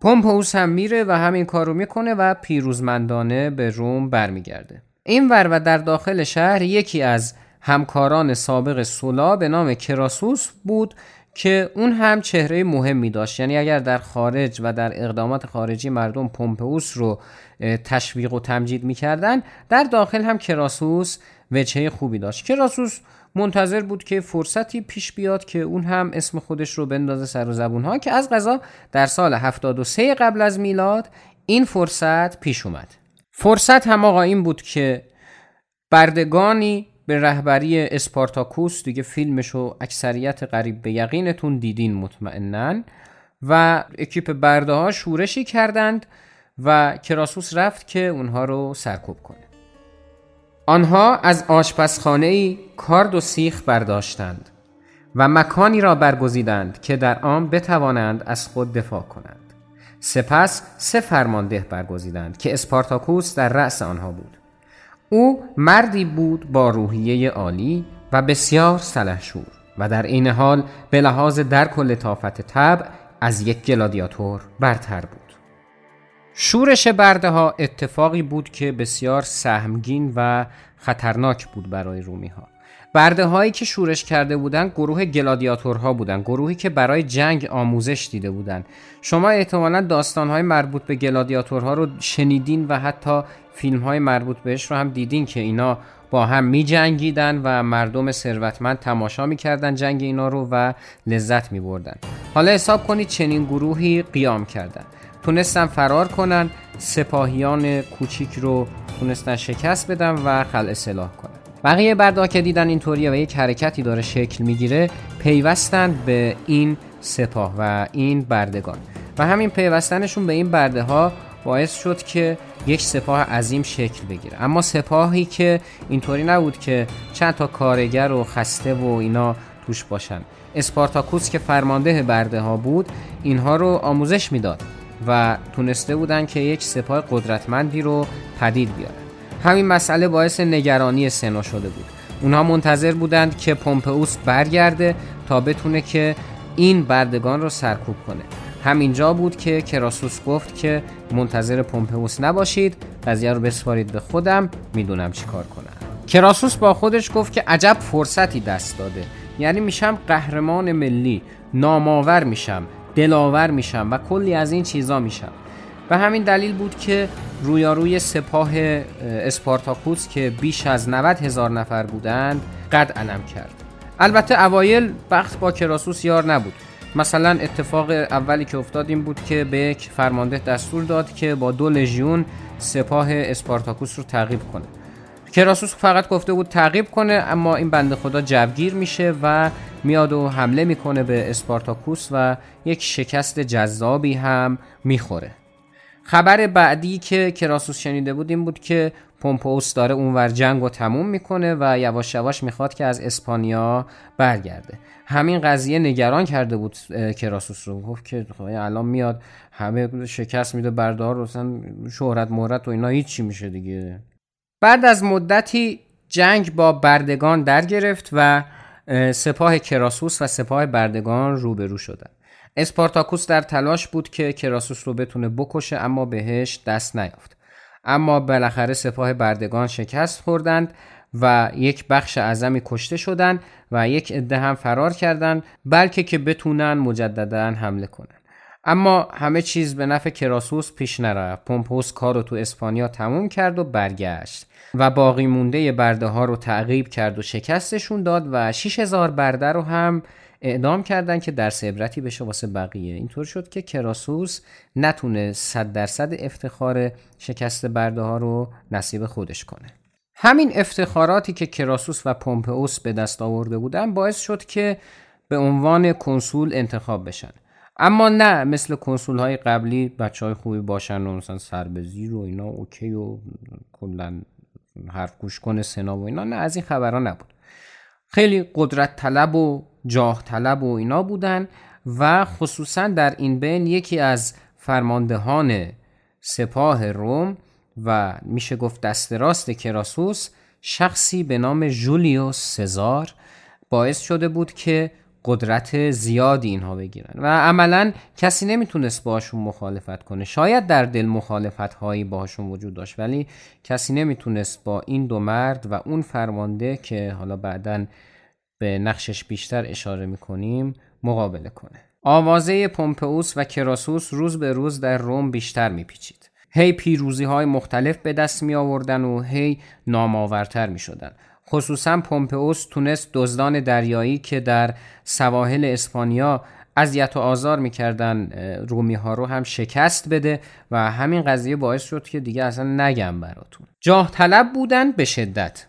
پومپوس هم میره و همین کار رو می‌کنه و پیروزمندانه به روم برمیگرده. این ور و در داخل شهر یکی از همکاران سابق سولا به نام کراسوس بود که اون هم چهره مهمی داشت. یعنی اگر در خارج و در اقدامات خارجی مردم پومپئوس رو تشویق و تمجید می‌کردن در داخل هم کراسوس وجهه خوبی داشت. کراسوس منتظر بود که فرصتی پیش بیاد که اون هم اسم خودش رو بندازه سر و زبون ها که از غذا در سال 73 قبل از میلاد این فرصت پیش اومد. فرصت هم آقا این بود که بردگانی به رهبری اسپارتاکوس دیگه فیلمش و اکثریت قریب به یقینتون دیدین مطمئنن و اکیپ برده ها شورشی کردند و کراسوس رفت که اونها رو سرکوب کنه. آنها از آشپزخانه کارد و سیخ برداشتند و مکانی را برگزیدند که در آن بتوانند از خود دفاع کنند. سپس سه فرمانده برگزیدند که اسپارتاکوس در رأس آنها بود. او مردی بود با روحیه عالی و بسیار سلحشور و در این حال به لحاظ درک و لطافت طبع از یک گلادیاتور برتر بود. شورش برده ها اتفاقی بود که بسیار سهمگین و خطرناک بود برای رومی ها برده هایی که شورش کرده بودند گروه گلادیاتورها بودند گروهی که برای جنگ آموزش دیده بودند شما احتمالا داستان های مربوط به گلادیاتورها رو شنیدین و حتی فیلم های مربوط بهش رو هم دیدین که اینا با هم می جنگیدن و مردم ثروتمند تماشا می کردن جنگ اینا رو و لذت می بردن. حالا حساب کنید چنین گروهی قیام کردن. تونستن فرار کنن سپاهیان کوچیک رو تونستن شکست بدن و خلع سلاح کنن. بقیه بردا که دیدن اینطوریه و یک حرکتی داره شکل می‌گیره پیوستند به این سپاه و این بردگان. و همین پیوستنشون به این برده ها باعث شد که یک سپاه عظیم شکل بگیره. اما سپاهی که اینطوری نبود که چند تا کارگر و خسته و اینا توش باشن. اسپارتاکوس که فرمانده برده ها بود اینها رو آموزش می‌داد. و تونسته بودن که یک سپاه قدرتمندی رو پدید بیارن. همین مسئله باعث نگرانی سنا شده بود. اونها منتظر بودند که پومپئوس برگرده تا بتونه که این بردگان رو سرکوب کنه. همینجا بود که کراسوس گفت که منتظر پومپئوس نباشید قضیه رو بسپارید به خودم می‌دونم چی کار کنم. کراسوس با خودش گفت که عجب فرصتی دست داده. یعنی میشم قهرمان ملی نامآور میشم. دلاور میشم و کلی از این چیزا میشم. به همین دلیل بود که رویاروی سپاه اسپارتاکوس که بیش از 90 هزار نفر بودند قد علم کرد. البته اوایل وقت با کراسوس یار نبود. مثلا اتفاق اولی که افتاد این بود که به یک فرمانده دستور داد که با دو لژیون سپاه اسپارتاکوس رو تعقیب کنه. کراسوس فقط گفته بود تعقیب کنه اما این بنده خدا جوگیر میشه و میاد و حمله می‌کنه به اسپارتاکوس و یک شکست جذابی هم می‌خوره. خبر بعدی که کراسوس شنیده بود این بود که پومپوس داره اونور جنگ رو تموم می‌کنه و یواش یواش می‌خواد که از اسپانیا برگرده. همین قضیه نگران کرده بود کراسوس رو. گفت که خب الان میاد همه شکست میده بردار رو شهرت مهرت و اینا هیچی میشه دیگه. بعد از مدتی جنگ با بردگان در گرفت و سپاه کراسوس و سپاه بردگان روبرو شدند. اسپارتاکوس در تلاش بود که کراسوس رو بتونه بکشه اما بهش دست نیافت. اما بالاخره سپاه بردگان شکست خوردند و یک بخش اعظمی کشته شدند و یک عده هم فرار کردند بلکه که بتونن مجددا حمله کنند. اما همه چیز به نفع کراسوس پیش نرفت. پومپوس کار تو اسپانیا تموم کرد و برگشت. و باقی مونده برده ها رو تعقیب کرد و شکستشون داد و 6000 برده رو هم اعدام کردن که درس عبرتی بشه واسه بقیه. اینطور شد که کراسوس نتونه 100 درصد افتخار شکست برده ها رو نصیب خودش کنه. همین افتخاراتی که کراسوس و پومپئوس به دست آورده بودن باعث شد که به عنوان کنسول انتخاب بشن. اما نه مثل کنسول های قبلی بچه های خوبی باشن و مثلا سر به زیر و اینا اوکی و کلا حرف گوش کنه سنا و اینا. نه از این خبرها نبود. خیلی قدرت طلب و جاه طلب و اینا بودن و خصوصا در این بین یکی از فرماندهان سپاه روم و میشه گفت دست راست کراسوس شخصی به نام جولیوس سزار باعث شده بود که قدرت زیادی اینها بگیرن. و عملا کسی نمی‌تونست باشون مخالفت کنه. شاید در دل مخالفت هایی باشون وجود داشت ولی کسی نمی‌تونست با این دو مرد و اون فرمانده که حالا بعدا به نقشش بیشتر اشاره می‌کنیم مقابله کنه. آوازه پومپئوس و کراسوس روز به روز در روم بیشتر میپیچید. هی پیروزی های مختلف به دست می آوردن و هی نامآورتر می شدن. خصوصا پومپئوس تونست دزدان دریایی که در سواحل اسپانیا اذیت و آزار می‌کردن رومی ها رو هم شکست بده و همین قضیه باعث شد که دیگه اصلا نگم براتون. جاه طلب بودن به شدت.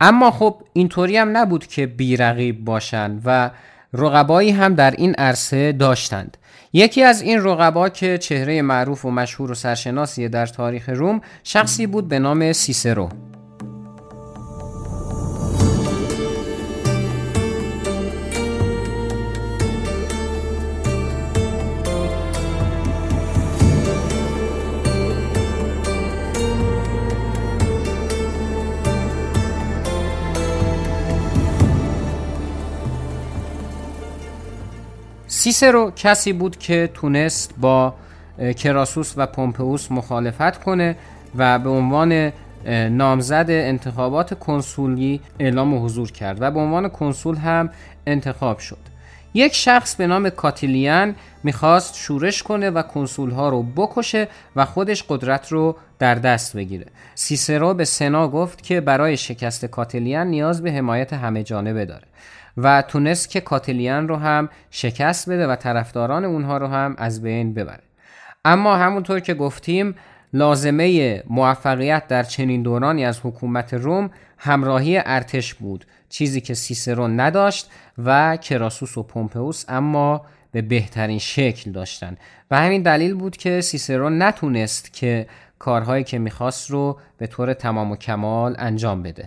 اما خب اینطوری هم نبود که بیرقیب باشن و رقبایی هم در این عرصه داشتند. یکی از این رقبا که چهره معروف و مشهور و سرشناسی در تاریخ روم شخصی بود به نام سیسرو. سیسرو کسی بود که تونست با کراسوس و پومپئوس مخالفت کنه و به عنوان نامزد انتخابات کنسولی اعلام حضور کرد و به عنوان کنسول هم انتخاب شد. یک شخص به نام کاتیلیان می‌خواست شورش کنه و کنسول ها رو بکشه و خودش قدرت رو در دست بگیره. سیسرو به سنا گفت که برای شکست کاتیلیان نیاز به حمایت همه جانبه داره. و تونست که کاتلیان رو هم شکست بده و طرفداران اونها رو هم از بین ببره. اما همونطور که گفتیم لازمه موفقیت در چنین دورانی از حکومت روم همراهی ارتش بود چیزی که سیسرون نداشت و کراسوس و پومپئوس اما به بهترین شکل داشتن. و همین دلیل بود که سیسرون نتونست که کارهایی که می‌خواست رو به طور تمام و کمال انجام بده.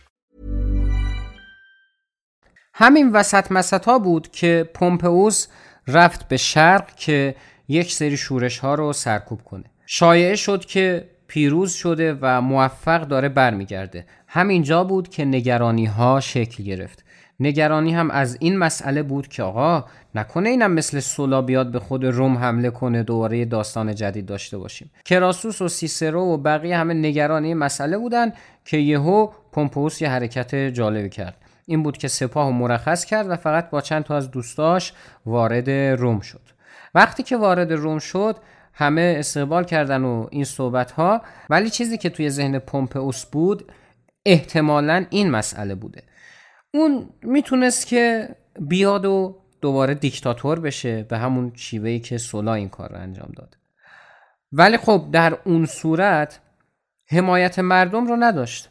همین وسط مسط بود که پومپئوس رفت به شرق که یک سری شورش ها رو سرکوب کنه. شایعه شد که پیروز شده و موفق داره برمیگرده. همینجا بود که نگرانی ها شکل گرفت. نگرانی هم از این مسئله بود که آقا نکنه اینم مثل سولا بیاد به خود روم حمله کنه دوباره داستان جدید داشته باشیم. کراسوس و سیسرو و بقیه همه نگرانی مسئله بودن که یهو پومپوس یه حرکت جالبی کرد. این بود که سپاه و مرخص کرد و فقط با چند تا از دوستاش وارد روم شد. وقتی که وارد روم شد همه استقبال کردن و این صحبت ها ولی چیزی که توی ذهن پومپئوس بود احتمالا این مسئله بوده. اون می‌تونست که بیاد و دوباره دیکتاتور بشه به همون شیوهی که سولا این کار رو انجام داد. ولی خب در اون صورت حمایت مردم رو نداشت.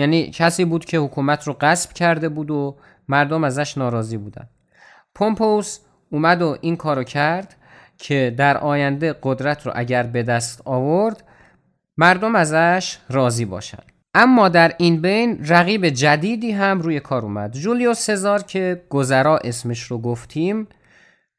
یعنی کسی بود که حکومت رو غصب کرده بود و مردم ازش ناراضی بودن. پومپوس اومد و این کارو کرد که در آینده قدرت رو اگر به دست آورد مردم ازش راضی باشن. اما در این بین رقیب جدیدی هم روی کار اومد. جولیو سزار که گذرا اسمش رو گفتیم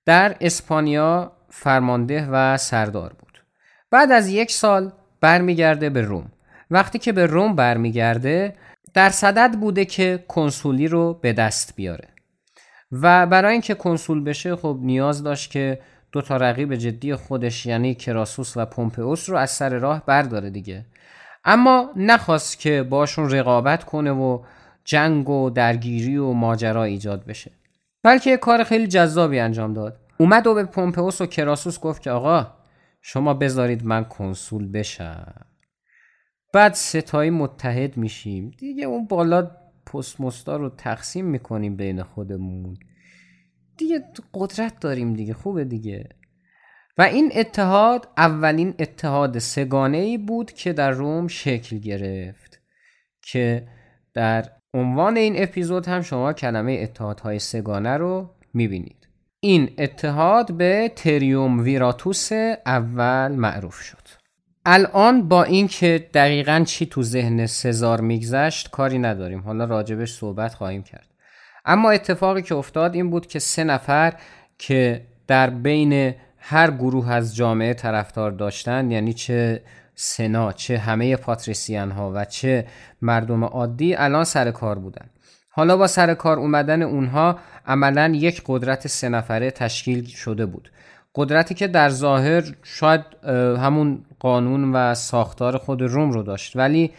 در اسپانیا فرمانده و سردار بود. بعد از یک سال برمیگرده به روم. وقتی که به روم برمیگرده در صدد بوده که کنسولی رو به دست بیاره. و برای اینکه کنسول بشه خب نیاز داشت که دو تا رقیب جدی خودش یعنی کراسوس و پومپئوس رو از سر راه برداره دیگه. اما نخواست که باشون رقابت کنه و جنگ و درگیری و ماجرا ایجاد بشه. بلکه کار خیلی جذابی انجام داد. اومد و به پومپئوس و کراسوس گفت که آقا شما بذارید من کنسول بشم. بعد ستایی متحد میشیم. دیگه اون بالا پست مستا رو تقسیم می‌کنیم بین خودمون. دیگه قدرت داریم دیگه خوبه دیگه. و این اتحاد اولین اتحاد سگانه ای بود که در روم شکل گرفت که در عنوان این اپیزود هم شما کلمه اتحادهای سگانه رو می‌بینید. این اتحاد به تریوم ویراتوس اول معروف شد. الان با اینکه دقیقا چی تو ذهن سزار میگذشت کاری نداریم. حالا راجبش صحبت خواهیم کرد. اما اتفاقی که افتاد این بود که سه نفر که در بین هر گروه از جامعه طرفدار داشتن یعنی چه سنا چه همه پاتریسیان ها و چه مردم عادی الان سر کار بودن. حالا با سر کار اومدن اونها عملا یک قدرت سه نفره تشکیل شده بود. قدرتی که در ظاهر شاید همون قانون و ساختار خود روم رو داشت. ولی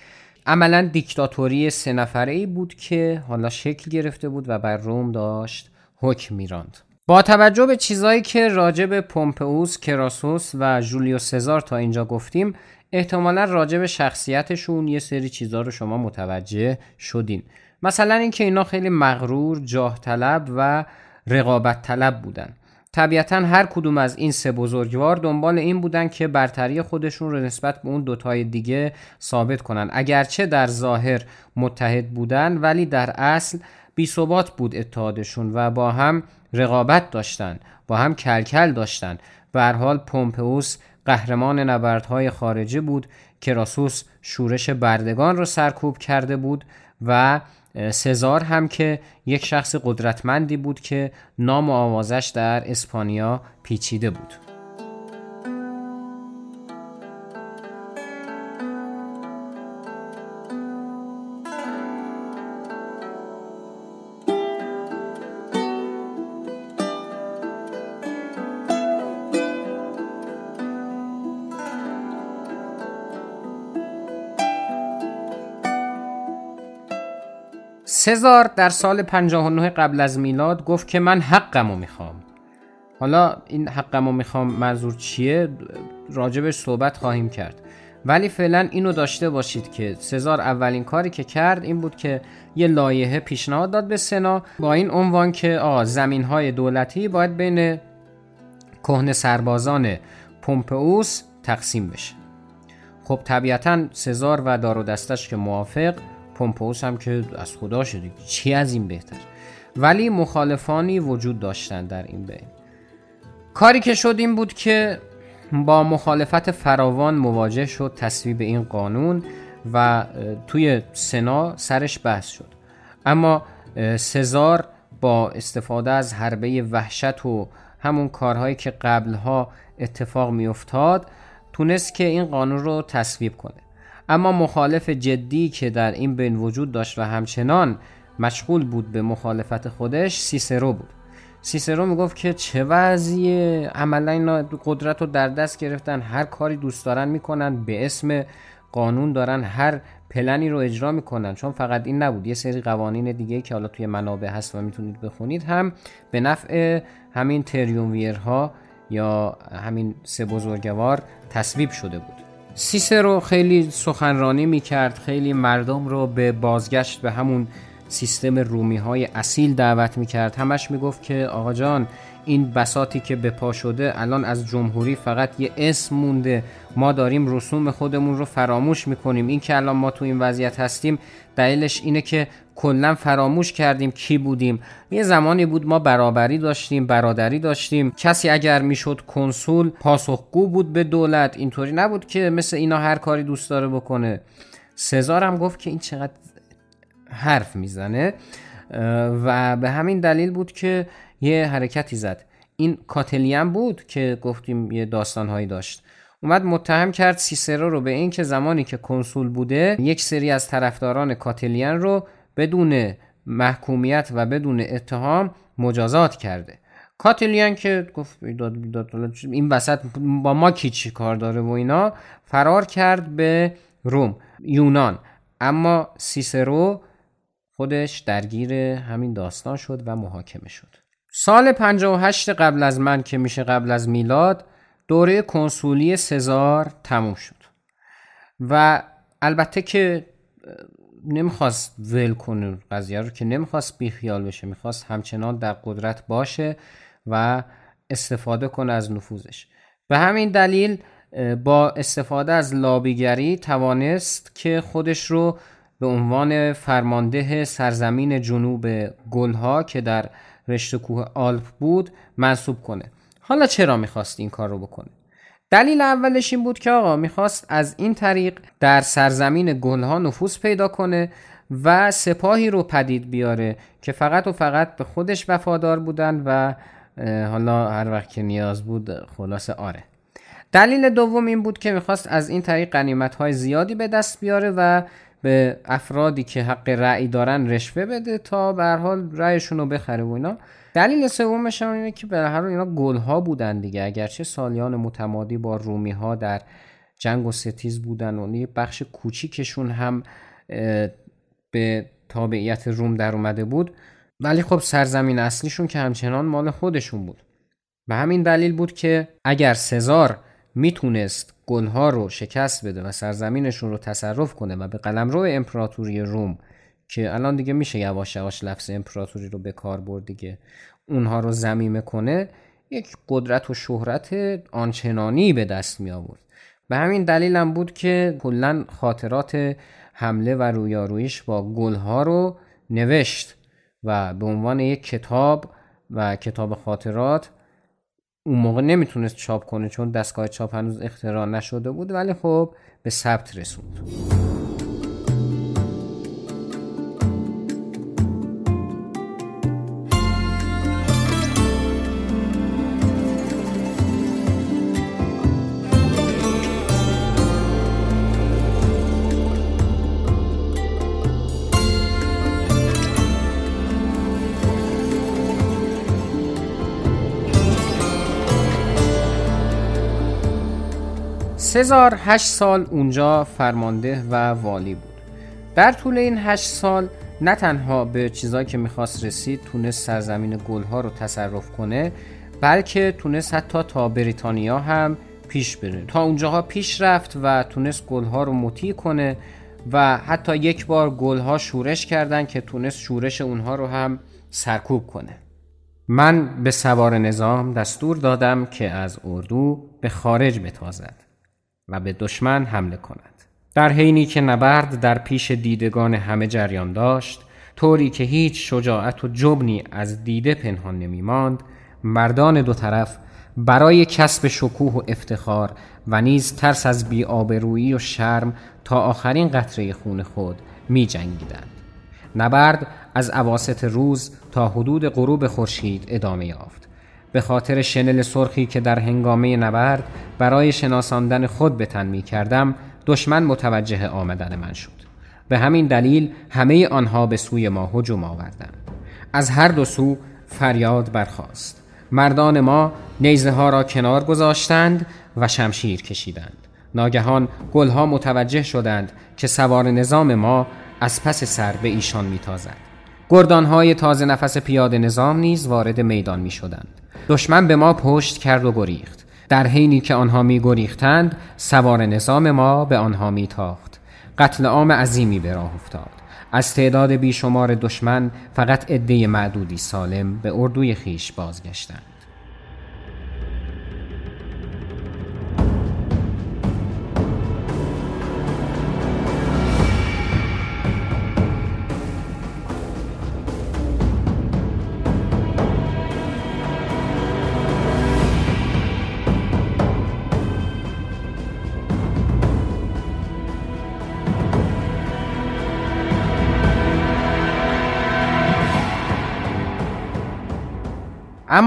عملا دیکتاتوری سه نفره ای بود که حالا شکل گرفته بود و بر روم داشت حکم میراند. با توجه به چیزایی که راجع به پومپئوس، کراسوس و جولیو سزار تا اینجا گفتیم احتمالا راجع به شخصیتشون یه سری چیزها رو شما متوجه شدین. مثلا اینکه اینا خیلی مغرور، جاه طلب و رقابت طلب بودن. طبیعتا هر کدوم از این سه بزرگوار دنبال این بودن که برتری خودشون رو نسبت به اون دوتای دیگه ثابت کنن. اگرچه در ظاهر متحد بودن ولی در اصل بی ثبات بود اتحادشون و با هم رقابت داشتن با هم کلکل داشتن. به حال پومپئوس قهرمان نبردهای خارجه بود کراسوس شورش بردگان رو سرکوب کرده بود و سزار هم که یک شخص قدرتمندی بود که نام و آوازش در اسپانیا پیچیده بود. سزار در سال 59 قبل از میلاد گفت که من حقمو می‌خوام. حالا این حقمو می‌خوام منظور چیه؟ راجبش صحبت خواهیم کرد. ولی فعلا اینو داشته باشید که سزار اولین کاری که کرد این بود که یه لایحه پیشنهاد داد به سنا با این عنوان که آقا زمین های دولتی باید بین کهنه سربازان پومپئوس تقسیم بشه. خب طبیعتا سزار و دار و دستش که موافق پومپوس هم که از خدا شده. چی از این بهتر؟ ولی مخالفانی وجود داشتن در این بین. کاری که شد این بود که با مخالفت فراوان مواجه شد تصویب این قانون و توی سنا سرش بحث شد. اما سزار با استفاده از حربه وحشت و همون کارهایی که قبلها اتفاق میافتاد تونست که این قانون رو تصویب کنه. اما مخالف جدی که در این بین وجود داشت و همچنان مشغول بود به مخالفت خودش سیسرو بود. سیسرو می‌گفت که چه وضعیه؟ عملا اینا قدرت رو در دست گرفتن هر کاری دوست دارن می‌کنن به اسم قانون دارن هر پلنی رو اجرا می‌کنن. چون فقط این نبود یه سری قوانین دیگه که حالا توی منابع هست و می‌تونید بخونید هم به نفع همین تریومویرها یا همین سه بزرگوار تصویب شده بود. سیسرو خیلی سخنرانی می‌کرد خیلی مردم رو به بازگشت به همون سیستم رومی های اصیل دعوت می‌کرد. همش می‌گفت که آقا جان این بساتی که به پا شده الان از جمهوری فقط یه اسم مونده. ما داریم رسوم خودمون رو فراموش می‌کنیم. این که الان ما تو این وضعیت هستیم دلیلش اینه که کلا فراموش کردیم کی بودیم. یه زمانی بود ما برابری داشتیم برادری داشتیم. کسی اگر می‌شد کنسول پاسخگو بود به دولت. اینطوری نبود که مثل اینا هر کاری دوست داره بکنه. سزار هم گفت که این چقدر حرف می‌زنه و به همین دلیل بود که یه حرکتی زد. این کاتلیان بود که گفتیم یه داستانهایی داشت. اومد متهم کرد سیسرو رو به این که زمانی که کنسول بوده یک سری از طرفداران کاتلیان رو بدون محکومیت و بدون اتهام مجازات کرده. کاتلیان که گفت این وسط با ما کی چی کار داره و اینا فرار کرد به روم یونان. اما سیسرو خودش درگیر همین داستان شد و محاکمه شد. سال 58 قبل از من که میشه قبل از میلاد دوره کنسولی سزار تموم شد. و البته که نمی‌خواست ول کنه قضیه رو که نمی‌خواست بیخیال بشه می‌خواست همچنان در قدرت باشه و استفاده کنه از نفوذش. به همین دلیل با استفاده از لابیگری توانست که خودش رو به عنوان فرمانده سرزمین جنوب گلها که در رشته کوه آلپ بود منصوب کنه. حالا چرا می‌خواست این کار رو بکنه؟ دلیل اولش این بود که آقا می‌خواست از این طریق در سرزمین گلها نفوذ پیدا کنه و سپاهی رو پدید بیاره که فقط و فقط به خودش وفادار بودن و حالا هر وقت که نیاز بود خلاص آره. دلیل دوم این بود که می‌خواست از این طریق قنیمت های زیادی به دست بیاره و به افرادی که حق رأی دارن رشوه بده تا به حال رأیشون رو بخره و اینا. دلیل سومش هم اینه که به هر اینا گل ها بودن دیگه. اگرچه سالیان متمادی با رومی ها در جنگ و ستیز بودن و یه بخش کوچیکشون هم به تابعیت روم در اومده بود ولی خب سرزمین اصلیشون که همچنان مال خودشون بود. به همین دلیل بود که اگر سزار می‌تونست گلها رو شکست بده و سرزمینشون رو تصرف کنه و به قلمرو امپراتوری روم که الان دیگه میشه یواش یواش لفظ امپراتوری رو به کار برد دیگه. اونها رو زمیمه کنه یک قدرت و شهرت آنچنانی به دست می آورد. به همین دلیل هم بود که کلا خاطرات حمله و رویارویش با گلها رو نوشت و به عنوان یک کتاب و کتاب خاطرات اون موقع نمی‌تونست چاپ کنه چون دستگاه چاپ هنوز اختراع نشده بود ولی خب به ثبت رسوند. سزار هشت سال اونجا فرمانده و والی بود. در طول این هشت سال نه تنها به چیزایی که می‌خواست رسید تونست سرزمین گلها رو تصرف کنه بلکه تونست حتی تا بریتانیا هم پیش بره. تا اونجاها پیش رفت و تونست گلها رو مطیع کنه و حتی یک بار گلها شورش کردن که تونست شورش اونها رو هم سرکوب کنه. من به سوار نظام دستور دادم که از اردو به خارج بتازد. و به دشمن حمله کند در حینی که نبرد در پیش دیدگان همه جریان داشت طوری که هیچ شجاعت و جبنی از دیده پنهان نمی ماند مردان دو طرف برای کسب شکوه و افتخار و نیز ترس از بیآبرویی و شرم تا آخرین قطره خون خود می جنگیدند. نبرد از عواست روز تا حدود غروب خورشید ادامه یافت به خاطر شنل سرخی که در هنگامه نبرد برای شناساندن خود به تن می کردم دشمن متوجه آمدن من شد. به همین دلیل همه آنها به سوی ما هجوم آوردند. از هر دو سو فریاد برخاست. مردان ما نیزه ها را کنار گذاشتند و شمشیر کشیدند. ناگهان گلها متوجه شدند که سوار نظام ما از پس سر به ایشان میتازد. گردانهای تازه نفس پیاده نظام نیز وارد میدان می شدند دشمن به ما پشت کرد و گریخت. در حینی که آنها می گریختند سوار نظام ما به آنها می تاخت قتل عام عظیمی به راه افتاد. از تعداد بیشمار دشمن فقط عده معدودی سالم به اردوی خیش بازگشتند.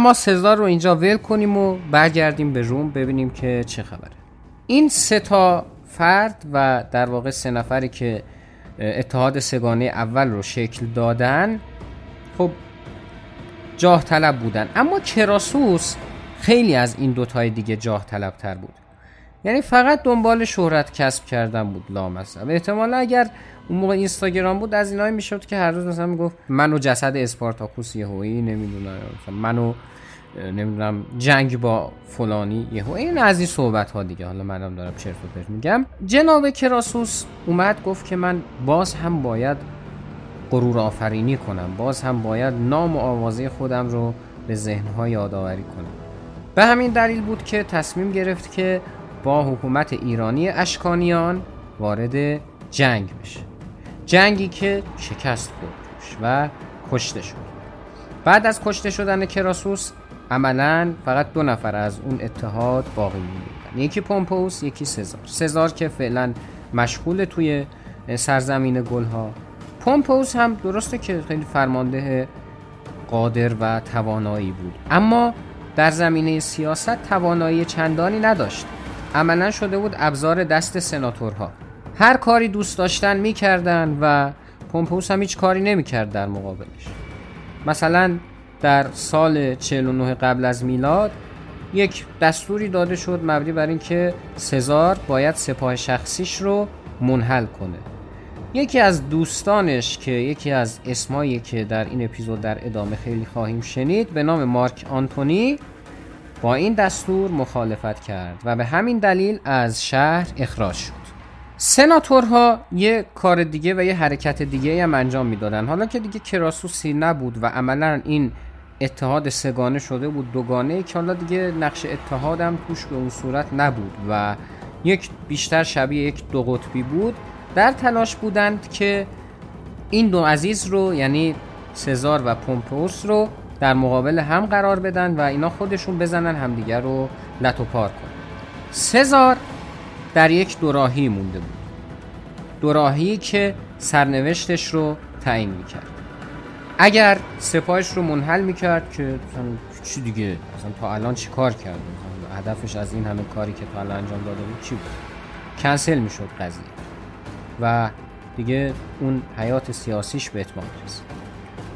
اما سزار رو اینجا ول کنیم و برگردیم به روم ببینیم که چه خبره. این سه تا فرد و در واقع سه نفری که اتحاد سگانه اول رو شکل دادن خب جاه طلب بودن. اما کراسوس خیلی از این دوتای دیگه جاه طلب تر بود. یعنی فقط دنبال شهرت کسب کردن بود لامصب. احتمالا اگر اون موقع اینستاگرام بود از اینایی می‌شد که هر روز مثلا می‌گفت منو جسد اسپارتاکوس یهویی نمی‌دونم منو نمی‌دونم جنگ با فلانی یهو این از این صحبت ها دیگه. حالا منم دارم چرت و پرت میگم. جناب کراسوس اومد گفت که من باز هم باید غرور آفرینی کنم. باز هم باید نام و آوازه خودم رو به ذهنها یادآوری کنم. به همین دلیل بود که تصمیم گرفت که با حکومت ایرانی اشکانیان وارد جنگ بشه. جنگی که شکست خورد و کشته شد. بعد از کشته شدن کراسوس عملا فقط دو نفر از اون اتحاد باقی موندن یکی پومپوس یکی سزار. سزار که فعلا مشغول توی سرزمین گلها. پومپوس هم درسته که خیلی فرمانده قادر و توانایی بود. اما در زمینه سیاست توانایی چندانی نداشت. عملا شده بود ابزار دست سناتورها. هر کاری دوست داشتن می‌کردن و پومپوس هم هیچ کاری نمی‌کرد در مقابلش. مثلا در سال 49 قبل از میلاد یک دستوری داده شد مبنی بر اینکه سزار باید سپاه شخصیش رو منحل کنه. یکی از دوستانش که یکی از اسمایی که در این اپیزود در ادامه خیلی خواهیم شنید به نام مارک آنتونی با این دستور مخالفت کرد و به همین دلیل از شهر اخراج شد. سناتورها یه کار دیگه و یه حرکت دیگه هم انجام می‌دادن. حالا که دیگه کراسوسی نبود و عملا این اتحاد سگانه شده بود دوگانه که حالا دیگه نقش اتحادم توش به اون صورت نبود و یک بیشتر شبیه یک دو قطبی بود. در تلاش بودند که این دو عزیز رو یعنی سزار و پومپوس رو در مقابل هم قرار بدن و اینا خودشون بزنن همدیگر رو لط پار کنن. سزار در یک دوراهی مونده بود. دوراهی که سرنوشتش رو تعیین می‌کرد. اگر سپاهش رو منحل می‌کرد که مثلا چی دیگه؟ مثلا تا الان چی کار کرد؟ هدفش از این همه کاری که تا الان انجام داده بود چی بود؟ کنسل می‌شد قضیه. و دیگه اون حیات سیاسیش به اتمام رسید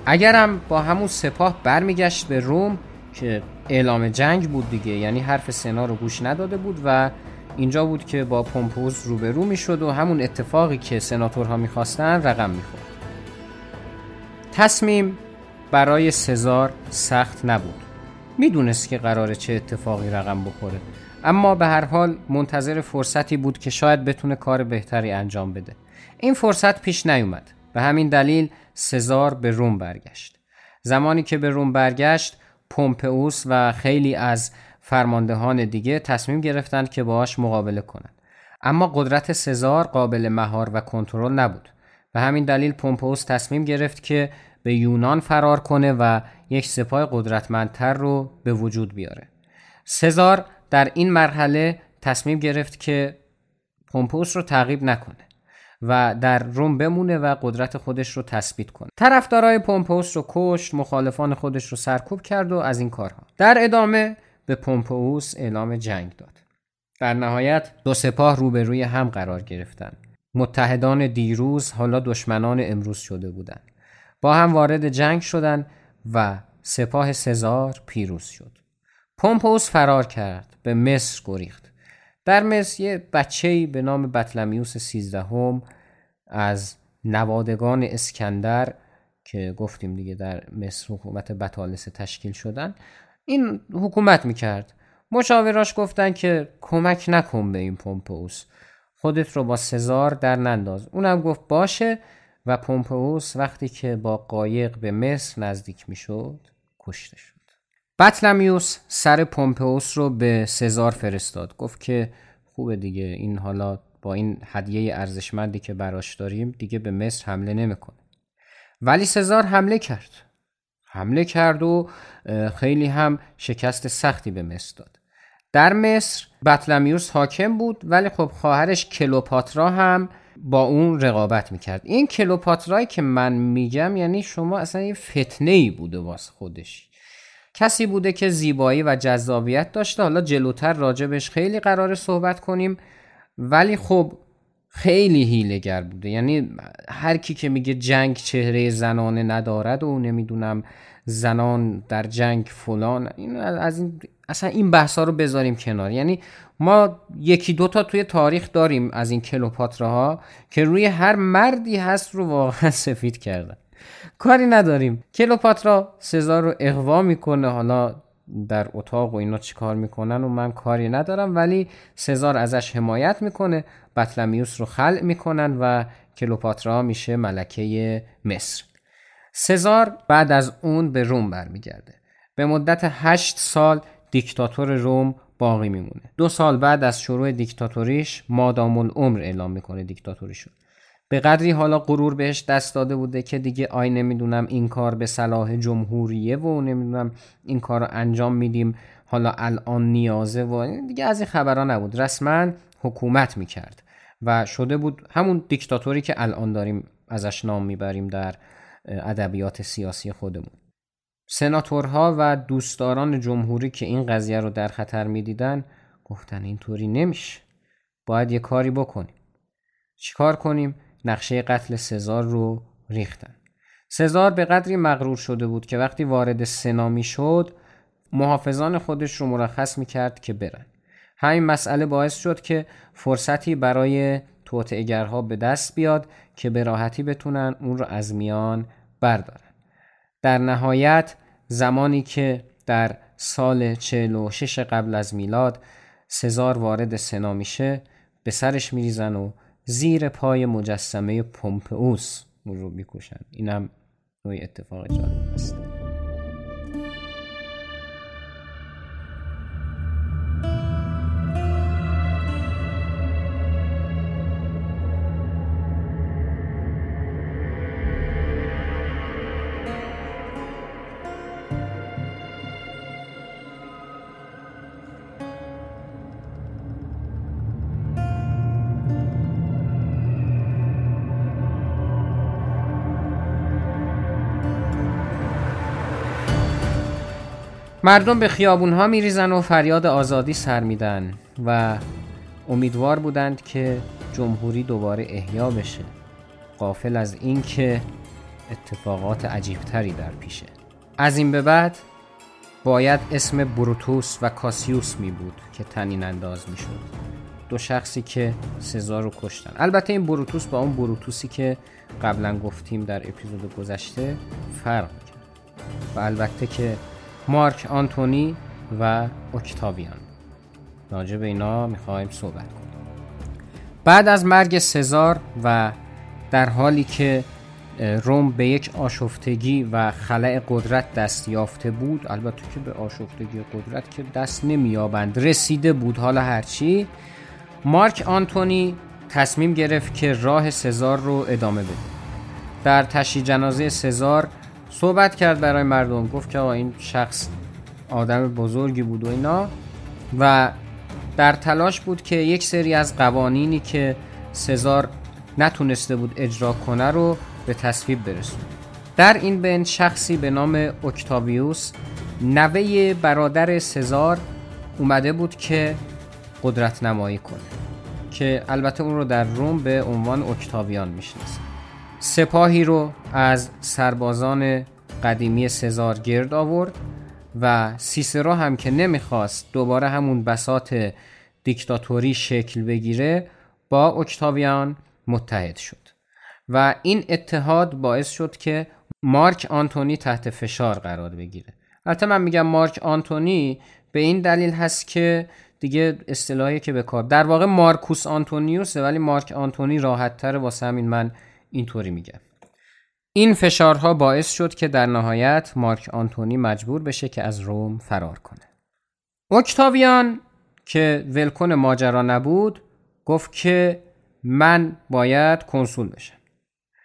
اگرم با همون سپاه برمیگشت به روم که اعلام جنگ بود دیگه یعنی حرف سنا رو گوش نداده بود و اینجا بود که با پومپوز روبرو می‌شد و همون اتفاقی که سناتورها می‌خواستن رقم می‌خورد. تصمیم برای سزار سخت نبود. می‌دونست که قراره چه اتفاقی رقم بخوره. اما به هر حال منتظر فرصتی بود که شاید بتونه کار بهتری انجام بده. این فرصت پیش نیومد. به همین دلیل سزار به روم برگشت. زمانی که به روم برگشت پومپئوس و خیلی از فرماندهان دیگه تصمیم گرفتند که باهاش مقابله کنند. اما قدرت سزار قابل مهار و کنترل نبود. به همین دلیل پومپئوس تصمیم گرفت که به یونان فرار کنه و یک سپاه قدرتمندتر رو به وجود بیاره. سزار در این مرحله تصمیم گرفت که پومپوس رو تعقیب نکنه و در روم بمونه و قدرت خودش رو تثبیت کنه. طرفدارای پومپوس رو کشت مخالفان خودش رو سرکوب کرد و از این کارها. در ادامه به پومپوس اعلام جنگ داد. در نهایت دو سپاه روبروی هم قرار گرفتند. متحدان دیروز حالا دشمنان امروز شده بودند. با هم وارد جنگ شدند و سپاه سزار پیروز شد. پومپوس فرار کرد به مصر گریخت. در مصر یه بچه‌ای به نام بطلمیوس سیزدهم از نوادگان اسکندر که گفتیم دیگه در مصر حکومت بطالسه تشکیل شدن این حکومت می‌کرد. مشاوراش گفتن که کمک نکن به این پومپوس. خودت رو با سزار در ننداز. اونم گفت باشه و پومپوس وقتی که با قایق به مصر نزدیک می‌شد کشته شد. بطلمیوس سر پومپئوس رو به سزار فرستاد. گفت که خوبه دیگه این حالا با این هدیه ارزشمندی که براش داریم دیگه به مصر حمله نمی‌کنه. ولی سزار حمله کرد. حمله کرد و خیلی هم شکست سختی به مصر داد. در مصر بطلمیوس حاکم بود ولی خب خواهرش کلوپاترا هم با اون رقابت می‌کرد. این کلوپاترایی که من میگم یعنی شما اصلا یه فتنه ای بوده واس خودش. کسی بوده که زیبایی و جذابیت داشته. حالا جلوتر راجبش خیلی قرار صحبت کنیم. ولی خب خیلی هیلگر بوده. یعنی هر کی که میگه جنگ چهره زنانه ندارد و نمی‌دونم زنان در جنگ فلان این از این اصلا این بحثا رو بذاریم کنار. یعنی ما یکی دوتا توی تاریخ داریم از این کلوپاتراها که روی هر مردی هست رو واقعا سفید کردن. کاری نداریم. کلوپاترا سزار رو اغوا می‌کنه. حالا در اتاق و اینا چیکار می‌کنن و من کاری ندارم ولی سزار ازش حمایت می‌کنه. بطلمیوس رو خلع می‌کنن و کلوپاترا میشه ملکه مصر. سزار بعد از اون به روم برمیگرده. به مدت هشت سال دیکتاتور روم باقی میمونه. دو سال بعد از شروع دیکتاتوریش مادام العمر اعلام می‌کنه دیکتاتوریشو به قدری حالا غرور بهش دست داده بوده که دیگه آی نمی‌دونم این کار به صلاح جمهوریه و نمی‌دونم این کار رو انجام میدیم. حالا الان نیازه و دیگه از این خبرها نبود. رسما حکومت می‌کرد و شده بود همون دیکتاتوری که الان داریم ازش نام می‌بریم در ادبیات سیاسی خودمون. سناتورها و دوستداران جمهوری که این قضیه رو در خطر می‌دیدن گفتن اینطوری نمیشه. باید یه کاری بکنیم. چیکار کنیم؟ نقشه قتل سزار رو ریختن. سزار به قدری مغرور شده بود که وقتی وارد سنا می شد محافظان خودش رو مرخص می کرد که برن. همین مسئله باعث شد که فرصتی برای توطعهگرها به دست بیاد که به راحتی بتونن اون رو از میان بردارن. در نهایت زمانی که در سال 46 قبل از میلاد سزار وارد سنا میشه به سرش میریزن و زیر پای مجسمه پومپئوس اون رو می‌کشن. اینم نوعی اتفاق جالب است مردم به خیابون ها میریزن و فریاد آزادی سر میدن و امیدوار بودند که جمهوری دوباره احیا بشه قافل از اینکه اتفاقات عجیبتری در پیشه. از این به بعد باید اسم بروتوس و کاسیوس می بود که تنین انداز می شد دو شخصی که سزار رو کشتن. البته این بروتوس با اون بروتوسی که قبلا گفتیم در اپیزود گذشته فرق کرد و البته که مارک آنتونی و اکتاویان. راجع به اینا می‌خوایم صحبت کنیم. بعد از مرگ سزار و در حالی که روم به یک آشفتگی و خلع قدرت دست یافته بود البته که به آشفتگی قدرت که دست نمیابند رسیده بود. حالا هرچی مارک آنتونی تصمیم گرفت که راه سزار رو ادامه بده. در تشییع جنازه سزار صحبت کرد برای مردم. گفت که این شخص آدم بزرگی بود و اینا. و در تلاش بود که یک سری از قوانینی که سزار نتونسته بود اجرا کنه رو به تصویب برسونه. در این بین شخصی به نام اکتاویوس نوه برادر سزار اومده بود که قدرت نمایی کنه که البته اون رو در روم به عنوان اکتاویان می‌شناسه. سپاهی رو از سربازان قدیمی سزار گرد آورد و سیسرو هم که نمی‌خواست دوباره همون بسات دیکتاتوری شکل بگیره با اکتاویان متحد شد. و این اتحاد باعث شد که مارک آنتونی تحت فشار قرار بگیره. البته من میگم مارک آنتونی به این دلیل هست که دیگه اصطلاحی که به کار در واقع مارکوس آنتونیوسه ولی مارک آنتونی راحت تره واسه همین من اینطوری میگم این فشارها باعث شد که در نهایت مارک آنتونی مجبور بشه که از روم فرار کنه. اکتاویان که ولکن ماجرا نبود گفت که من باید کنسول بشم.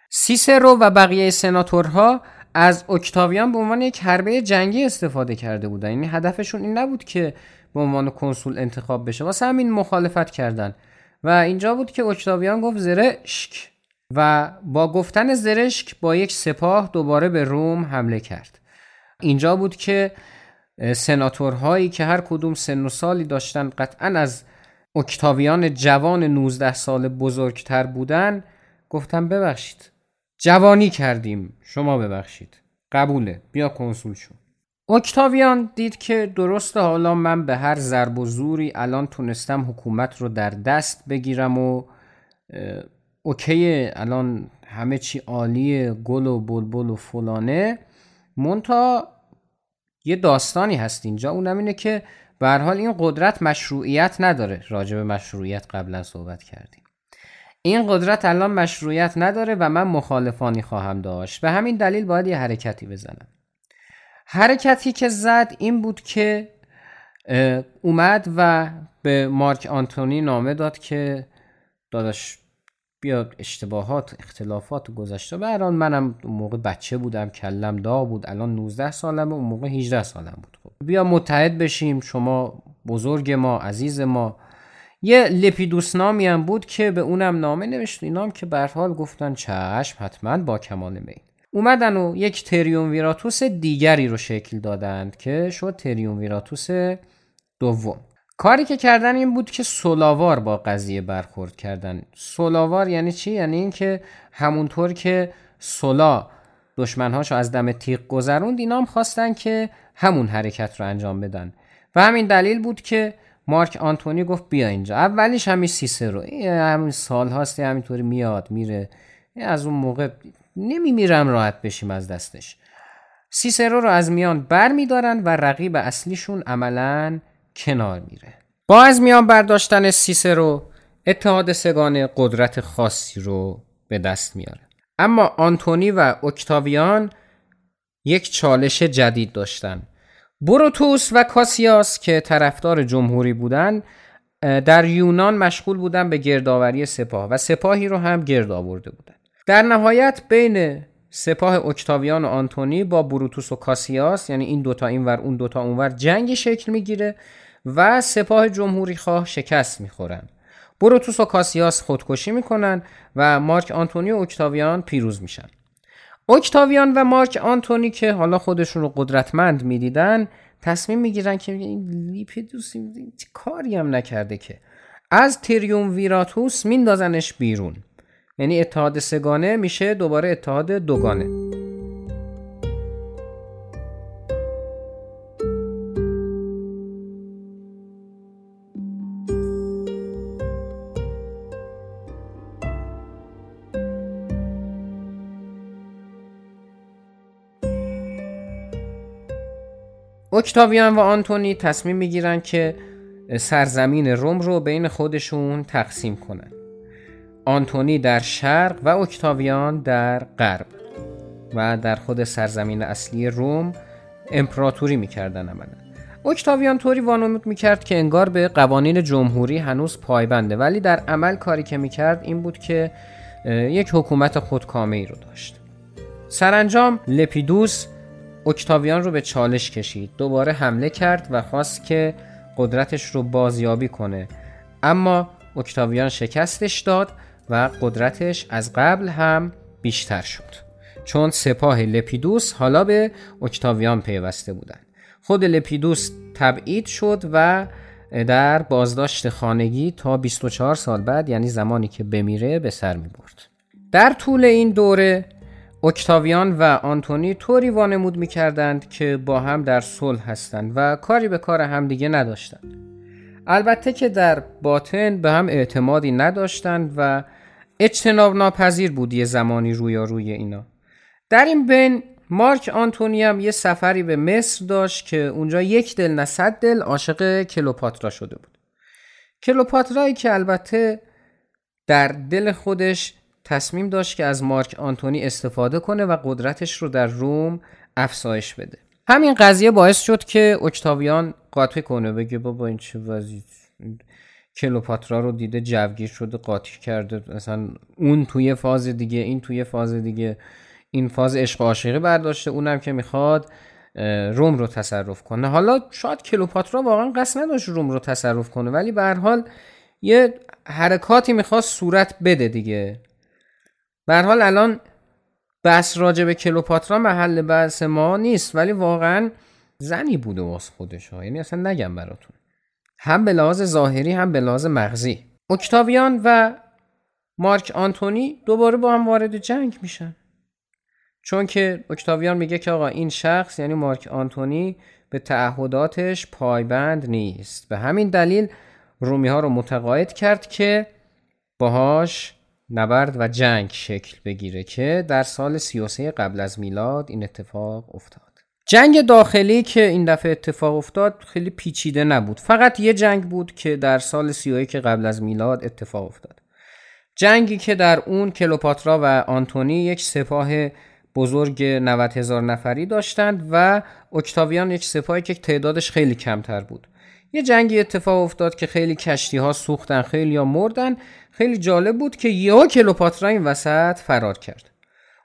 سیسرو و بقیه سناتورها از اکتاویان به عنوان یک حربه جنگی استفاده کرده بودن. یعنی هدفشون این نبود که به عنوان کنسول انتخاب بشه. واسه همین مخالفت کردن. و اینجا بود که اکتاویان گفت زرشک. و با گفتن زرشک با یک سپاه دوباره به روم حمله کرد. اینجا بود که سناتورهایی که هر کدوم سن و سالی داشتن قطعا از اکتاویان جوان 19 سال بزرگتر بودن گفتم ببخشید جوانی کردیم شما ببخشید قبوله بیا کنسول شو. اکتاویان دید که درسته حالا من به هر ضرب و زوری الان تونستم حکومت رو در دست بگیرم و اوکی الان همه چی عالیه گل و بلبل و فلانه. مونتا یه داستانی هست اینجا اونم اینه که به حال این قدرت مشروعیت نداره. راجع به مشروعیت قبلا صحبت کردیم. این قدرت الان مشروعیت نداره و من مخالفانی خواهم داشت. به همین دلیل باید یه حرکتی بزنم. حرکتی که زد این بود که اومد و به مارک آنتونی نامه داد که داداش بیاد اشتباهات اختلافات گذشته. به منم اون موقع بچه بودم کلم دا بود. الان 19 سالم اون موقع 18 سالم بود. خب بیا متحد بشیم. شما بزرگ ما عزیز ما. یه لپیدوس نامی هم بود که به اونم نامه نوشت. اینام که به حال گفتن چشم حتما با کمال میل. اومدن و یک تریون ویراتوس دیگری رو شکل دادند که شد تریون ویراتوس دوم. کاری که کردن این بود که سولاوار با قضیه برخورد کردن. سولاوار یعنی چی؟ یعنی اینکه همونطور که سولا دشمنهاشو از دم تیغ گذروند اینا هم خواستن که همون حرکت رو انجام بدن. و همین دلیل بود که مارک آنتونی گفت بیا اینجا. اولیش همین سیسرو همین سال هاستی همینطوری میاد میره. از اون موقع نمیمیرم راحت بشیم از دستش. سیسرو رو از میان بر میدارن و رقیب اصلیشون عملا کنار میره. با از میان برداشتن سیسرو اتحاد سگان قدرت خاصی رو به دست میاره. اما آنتونی و اکتاویان یک چالش جدید داشتن. بروتوس و کاسیاس که طرفدار جمهوری بودند در یونان مشغول بودن به گردآوری سپاه و سپاهی رو هم گرد آورده بودند در نهایت بین سپاه اکتاویان و آنتونی با بروتوس و کاسیاس یعنی این دوتا اینور اون دوتا اونور جنگ شکل می‌گیره. و سپاه جمهوری خواه شکست می‌خورن بروتوس و کاسیاس خودکشی می‌کنن و مارک آنتونی و اکتاویان پیروز میشن. اکتاویان و مارک آنتونی که حالا خودشون رو قدرتمند می‌دیدن تصمیم می‌گیرن که این لیپیدوس کاری هم نکرده که. از تریوم ویراتوس میندازنش بیرون. یعنی اتحاد سگانه میشه دوباره اتحاد دوگانه. اکتاویان و آنتونی تصمیم می‌گیرن که سرزمین روم رو بین خودشون تقسیم کنن. آنتونی در شرق و اکتاویان در غرب. و در خود سرزمین اصلی روم امپراتوری می‌کردن عملا. اکتاویان طوری وانمود می‌کرد که انگار به قوانین جمهوری هنوز پایبنده. ولی در عمل کاری که می‌کرد این بود که یک حکومت خودکامه ای رو داشت. سرانجام لپیدوس اکتاویان رو به چالش کشید. دوباره حمله کرد و خواست که قدرتش رو بازیابی کنه. اما اکتاویان شکستش داد و قدرتش از قبل هم بیشتر شد. چون سپاه لپیدوس حالا به اکتاویان پیوسته بودند خود لپیدوس تبعید شد و در بازداشت خانگی تا 24 سال بعد یعنی زمانی که بمیره به سر می برد. در طول این دوره اکتاویان و آنتونی طوری وانمود می کردند که با هم در صلح هستند و کاری به کار همدیگه نداشتند. البته که در باطن به هم اعتمادی نداشتند و اجتناب ناپذیر بود یه زمانی روی اینا در این بین مارک آنتونی هم یه سفری به مصر داشت که اونجا یک دل نه دل عاشق کلوپاترا شده بود کلوپاترایی که البته در دل خودش تصمیم داشت که از مارک آنتونی استفاده کنه و قدرتش رو در روم افزایش بده. همین قضیه باعث شد که اکتاویان قاطی کنه بگه بابا این چه وضعی کلوپاترا رو دیده جوگیر شده قاطی کرده مثلا اون توی فاز دیگه این توی فاز دیگه. این فاز عشق عاشقی برداشته اونم که می‌خواد روم رو تصرف کنه. حالا شاید کلوپاترا واقعا قصد نداشت روم رو تصرف کنه ولی به هر حال یه حرکاتی می‌خواست صورت بده دیگه. به حال الان بحث راجع به کلوپاترا محل بحث ما نیست ولی واقعا زنی بوده واس خودش ها. یعنی اصلا نگم براتون. هم به لحاظ ظاهری هم به لحاظ مغزی. اکتاویان و مارک آنتونی دوباره با هم وارد جنگ میشن. چون که اکتاویان میگه که آقا این شخص یعنی مارک آنتونی به تعهداتش پایبند نیست. به همین دلیل رومی ها رو متقاعد کرد که باهاش نبرد و جنگ شکل بگیره که در سال 33 قبل از میلاد این اتفاق افتاد. جنگ داخلی که این دفعه اتفاق افتاد خیلی پیچیده نبود. فقط یه جنگ بود که در سال 31 قبل از میلاد اتفاق افتاد. جنگی که در اون کلوپاترا و آنتونی یک سپاه بزرگ 90 هزار نفری داشتند و اکتاویان یک سپاهی که تعدادش خیلی کمتر بود. یه جنگی اتفاق افتاد که خیلی کشتی ها سوختن خیلی یا مردن. خیلی جالب بود که یهو کلوپاترا این وسط فرار کرد.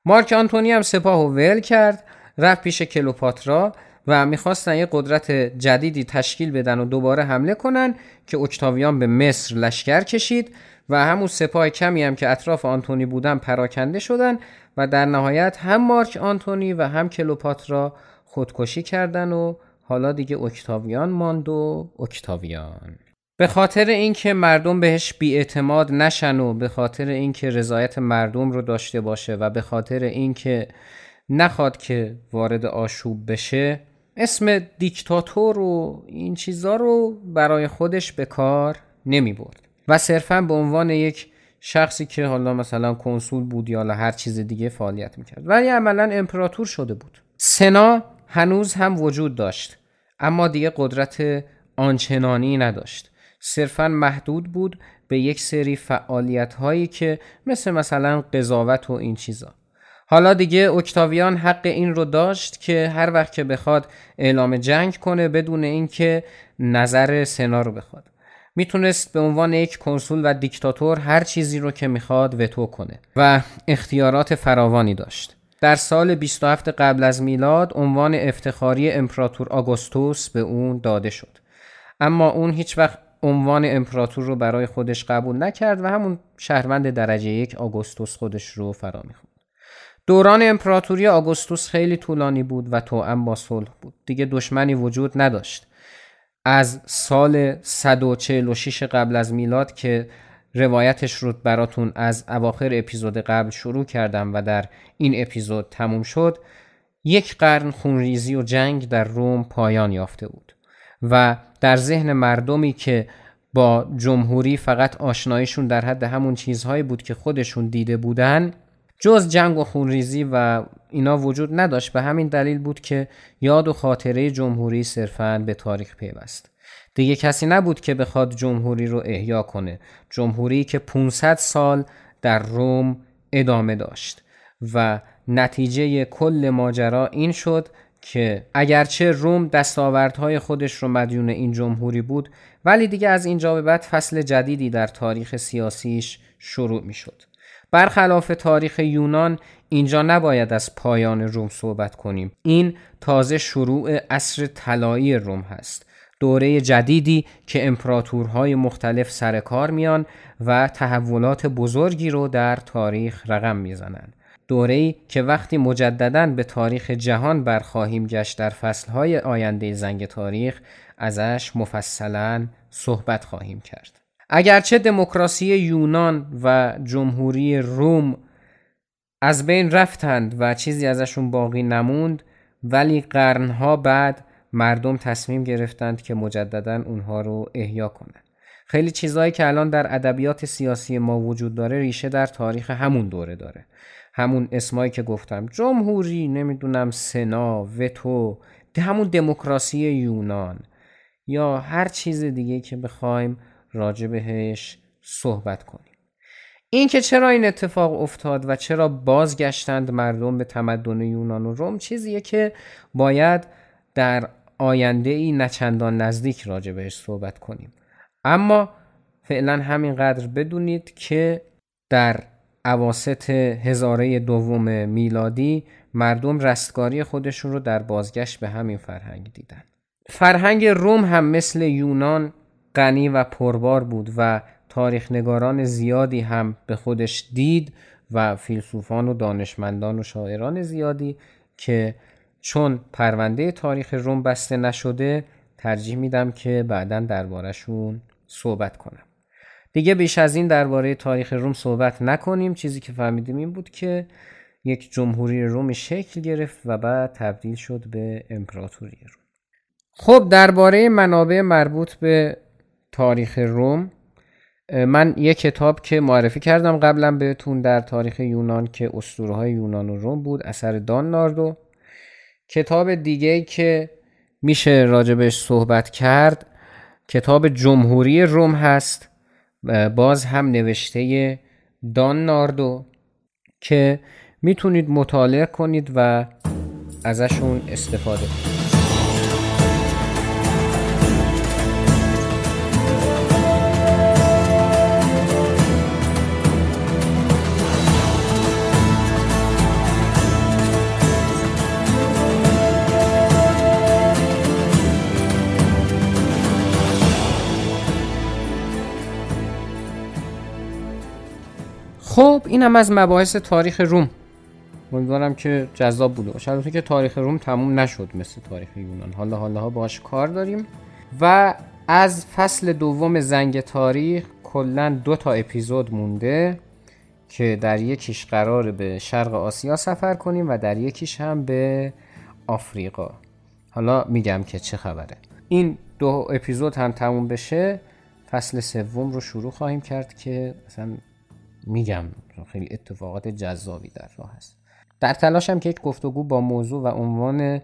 مارک آنتونی هم سپاه و ول کرد رفت پیش کلوپاترا و می‌خواستن یه قدرت جدیدی تشکیل بدن و دوباره حمله کنن که اکتاویان به مصر لشکر کشید و همون سپاه کمی هم که اطراف آنتونی بودن پراکنده شدن و در نهایت هم مارک آنتونی و هم کلوپاترا خودکشی کردن و حالا دیگه اکتاویان ماند و اکتاویان. به خاطر اینکه مردم بهش بیاعتماد نشن و به خاطر اینکه رضایت مردم رو داشته باشه و به خاطر اینکه نخواد که وارد آشوب بشه اسم دیکتاتور و این چیزا رو برای خودش به کار نمی برد. و صرفا به عنوان یک شخصی که حالا مثلا کنسول بود یا هر چیز دیگه فعالیت می‌کرد. ولی عملا امپراتور شده بود. سنا هنوز هم وجود داشت. اما دیگه قدرت آنچنانی نداشت. صرفا محدود بود به یک سری فعالیت هایی که مثل مثلا قضاوت و این چیزا. حالا دیگه اکتاویان حق این رو داشت که هر وقت که بخواد اعلام جنگ کنه بدون اینکه نظر سنا رو بخواد. می‌تونست به عنوان یک کنسول و دیکتاتور هر چیزی رو که می‌خواد وتو کنه و اختیارات فراوانی داشت. در سال 27 قبل از میلاد عنوان افتخاری امپراتور آگوستوس به اون داده شد. اما اون هیچ وقت عنوان امپراتور رو برای خودش قبول نکرد و همون شهروند درجه یک آگوستوس خودش رو فرا می‌خوند. دوران امپراتوری آگوستوس خیلی طولانی بود و توأم با صلح بود. دیگه دشمنی وجود نداشت. از سال 146 قبل از میلاد که روایتش رو براتون از اواخر اپیزود قبل شروع کردم و در این اپیزود تموم شد. یک قرن خونریزی و جنگ در روم پایان یافته بود و در ذهن مردمی که با جمهوری فقط آشنایشون در حد همون چیزهایی بود که خودشون دیده بودن جز جنگ و خونریزی و اینا وجود نداشت. به همین دلیل بود که یاد و خاطره جمهوری صرفا به تاریخ پیوست. دیگه کسی نبود که بخواد جمهوری رو احیا کنه. جمهوری که 500 سال در روم ادامه داشت و نتیجه کل ماجرا این شد که اگرچه روم دستاوردهای خودش رو مدیون این جمهوری بود ولی دیگه از اینجا به بعد فصل جدیدی در تاریخ سیاسیش شروع می شد برخلاف تاریخ یونان اینجا نباید از پایان روم صحبت کنیم. این تازه شروع عصر طلایی روم هست. دوره جدیدی که امپراتورهای مختلف سر کار میان و تحولات بزرگی رو در تاریخ رقم می‌زنند. دوره‌ای که وقتی مجددا به تاریخ جهان برخواهیم گشت در فصلهای آینده زنگ تاریخ ازش مفصلا صحبت خواهیم کرد. اگرچه دموکراسی یونان و جمهوری روم از بین رفتند و چیزی ازشون باقی نموند ولی قرنها بعد مردم تصمیم گرفتند که مجددا اونها رو احیا کنند خیلی چیزهایی که الان در ادبیات سیاسی ما وجود داره ریشه در تاریخ همون دوره داره. همون اسمایی که گفتم. جمهوری نمی‌دونم سنا وتو همون دموکراسی یونان. یا هر چیز دیگه که بخوایم راجع بهش صحبت کنیم. این که چرا این اتفاق افتاد و چرا بازگشتند مردم به تمدن یونان و روم چیزیه که باید در آینده ای نچندان نزدیک راجع بهش صحبت کنیم. اما فعلا همینقدر بدونید که در عواست هزاره دوم میلادی مردم رستگاری خودشون رو در بازگشت به همین فرهنگ دیدن. فرهنگ روم هم مثل یونان غنی و پربار بود و تاریخ نگاران زیادی هم به خودش دید و فیلسوفان و دانشمندان و شاعران زیادی که چون پرونده تاریخ روم بسته نشده ترجیح میدم که بعدا دربارهشون صحبت کنم. دیگه بیش از این درباره تاریخ روم صحبت نکنیم. چیزی که فهمیدیم این بود که یک جمهوری روم شکل گرفت و بعد تبدیل شد به امپراتوری روم. خب درباره منابع مربوط به تاریخ روم من یک کتاب که معرفی کردم قبلا بهتون در تاریخ یونان که اسطوره های یونان و روم بود اثر دان ناردو کتاب دیگه که میشه راجبش صحبت کرد کتاب جمهوری روم هست باز هم نوشته دان ناردو که می‌تونید مطالعه کنید و ازشون استفاده کنید. خب اینم از مباحث تاریخ روم. امیدوارم که جذاب بوده باشه. البته که تاریخ روم تموم نشد مثل تاریخ یونان. حالا حالا ها باش کار داریم. و از فصل دوم زنگ تاریخ کلا دو تا اپیزود مونده که در یکیش قرار به شرق آسیا سفر کنیم و در یکیش هم به آفریقا. حالا میگم که چه خبره. این دو اپیزود هم تموم بشه. فصل سوم رو شروع خواهیم کرد که مثلا میگم خیلی اتفاقات جذابی در راه هست. در تلاشم که یک گفتگو با موضوع و عنوان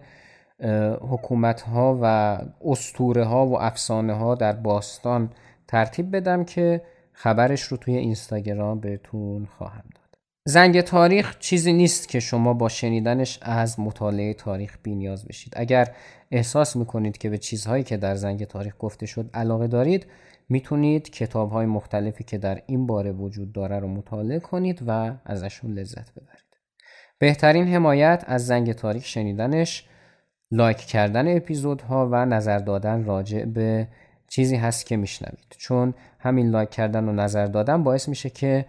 حکومت ها و استوره ها و افسانه ها در باستان ترتیب بدم که خبرش رو توی اینستاگرام بهتون خواهم داد. زنگ تاریخ چیزی نیست که شما با شنیدنش از مطالعه تاریخ بینیاز بشید. اگر احساس می‌کنید که به چیزهایی که در زنگ تاریخ گفته شد علاقه دارید می‌تونید کتاب های مختلفی که در این باره وجود داره رو مطالعه کنید و ازشون لذت ببرید. بهترین حمایت از زنگ تاریخ شنیدنش لایک کردن اپیزودها و نظر دادن راجع به چیزی هست که میشنوید. چون همین لایک کردن و نظر دادن باعث میشه که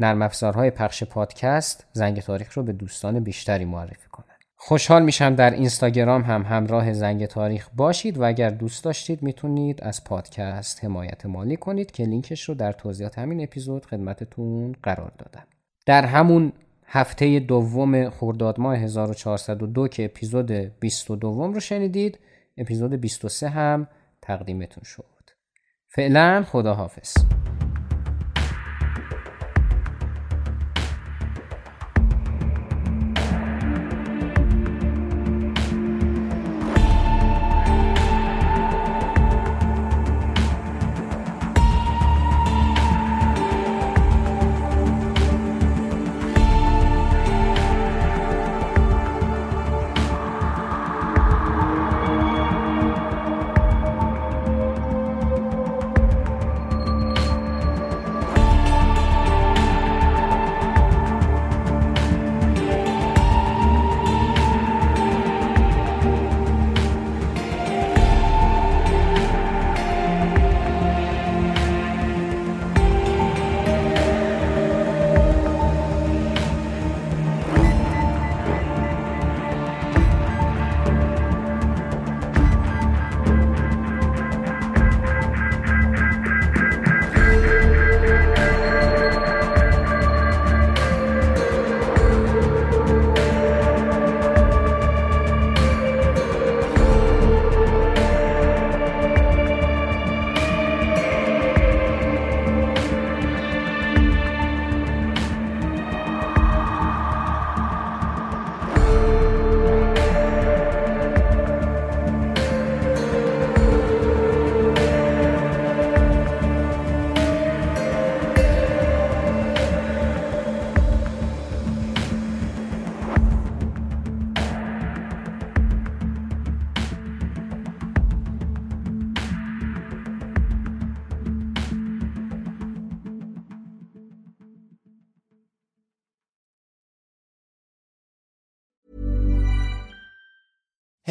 نرم افزارهای پخش پادکست زنگ تاریخ رو به دوستان بیشتری معرفی کنه. خوشحال میشم در اینستاگرام هم همراه زنگ تاریخ باشید و اگر دوست داشتید می‌تونید از پادکست حمایت مالی کنید که لینکش رو در توضیحات همین اپیزود خدمتتون قرار دادم. در همون هفته دوم خرداد ماه 1402 که اپیزود 22 رو شنیدید اپیزود 23 هم تقدیمتون شد. فعلا خداحافظ.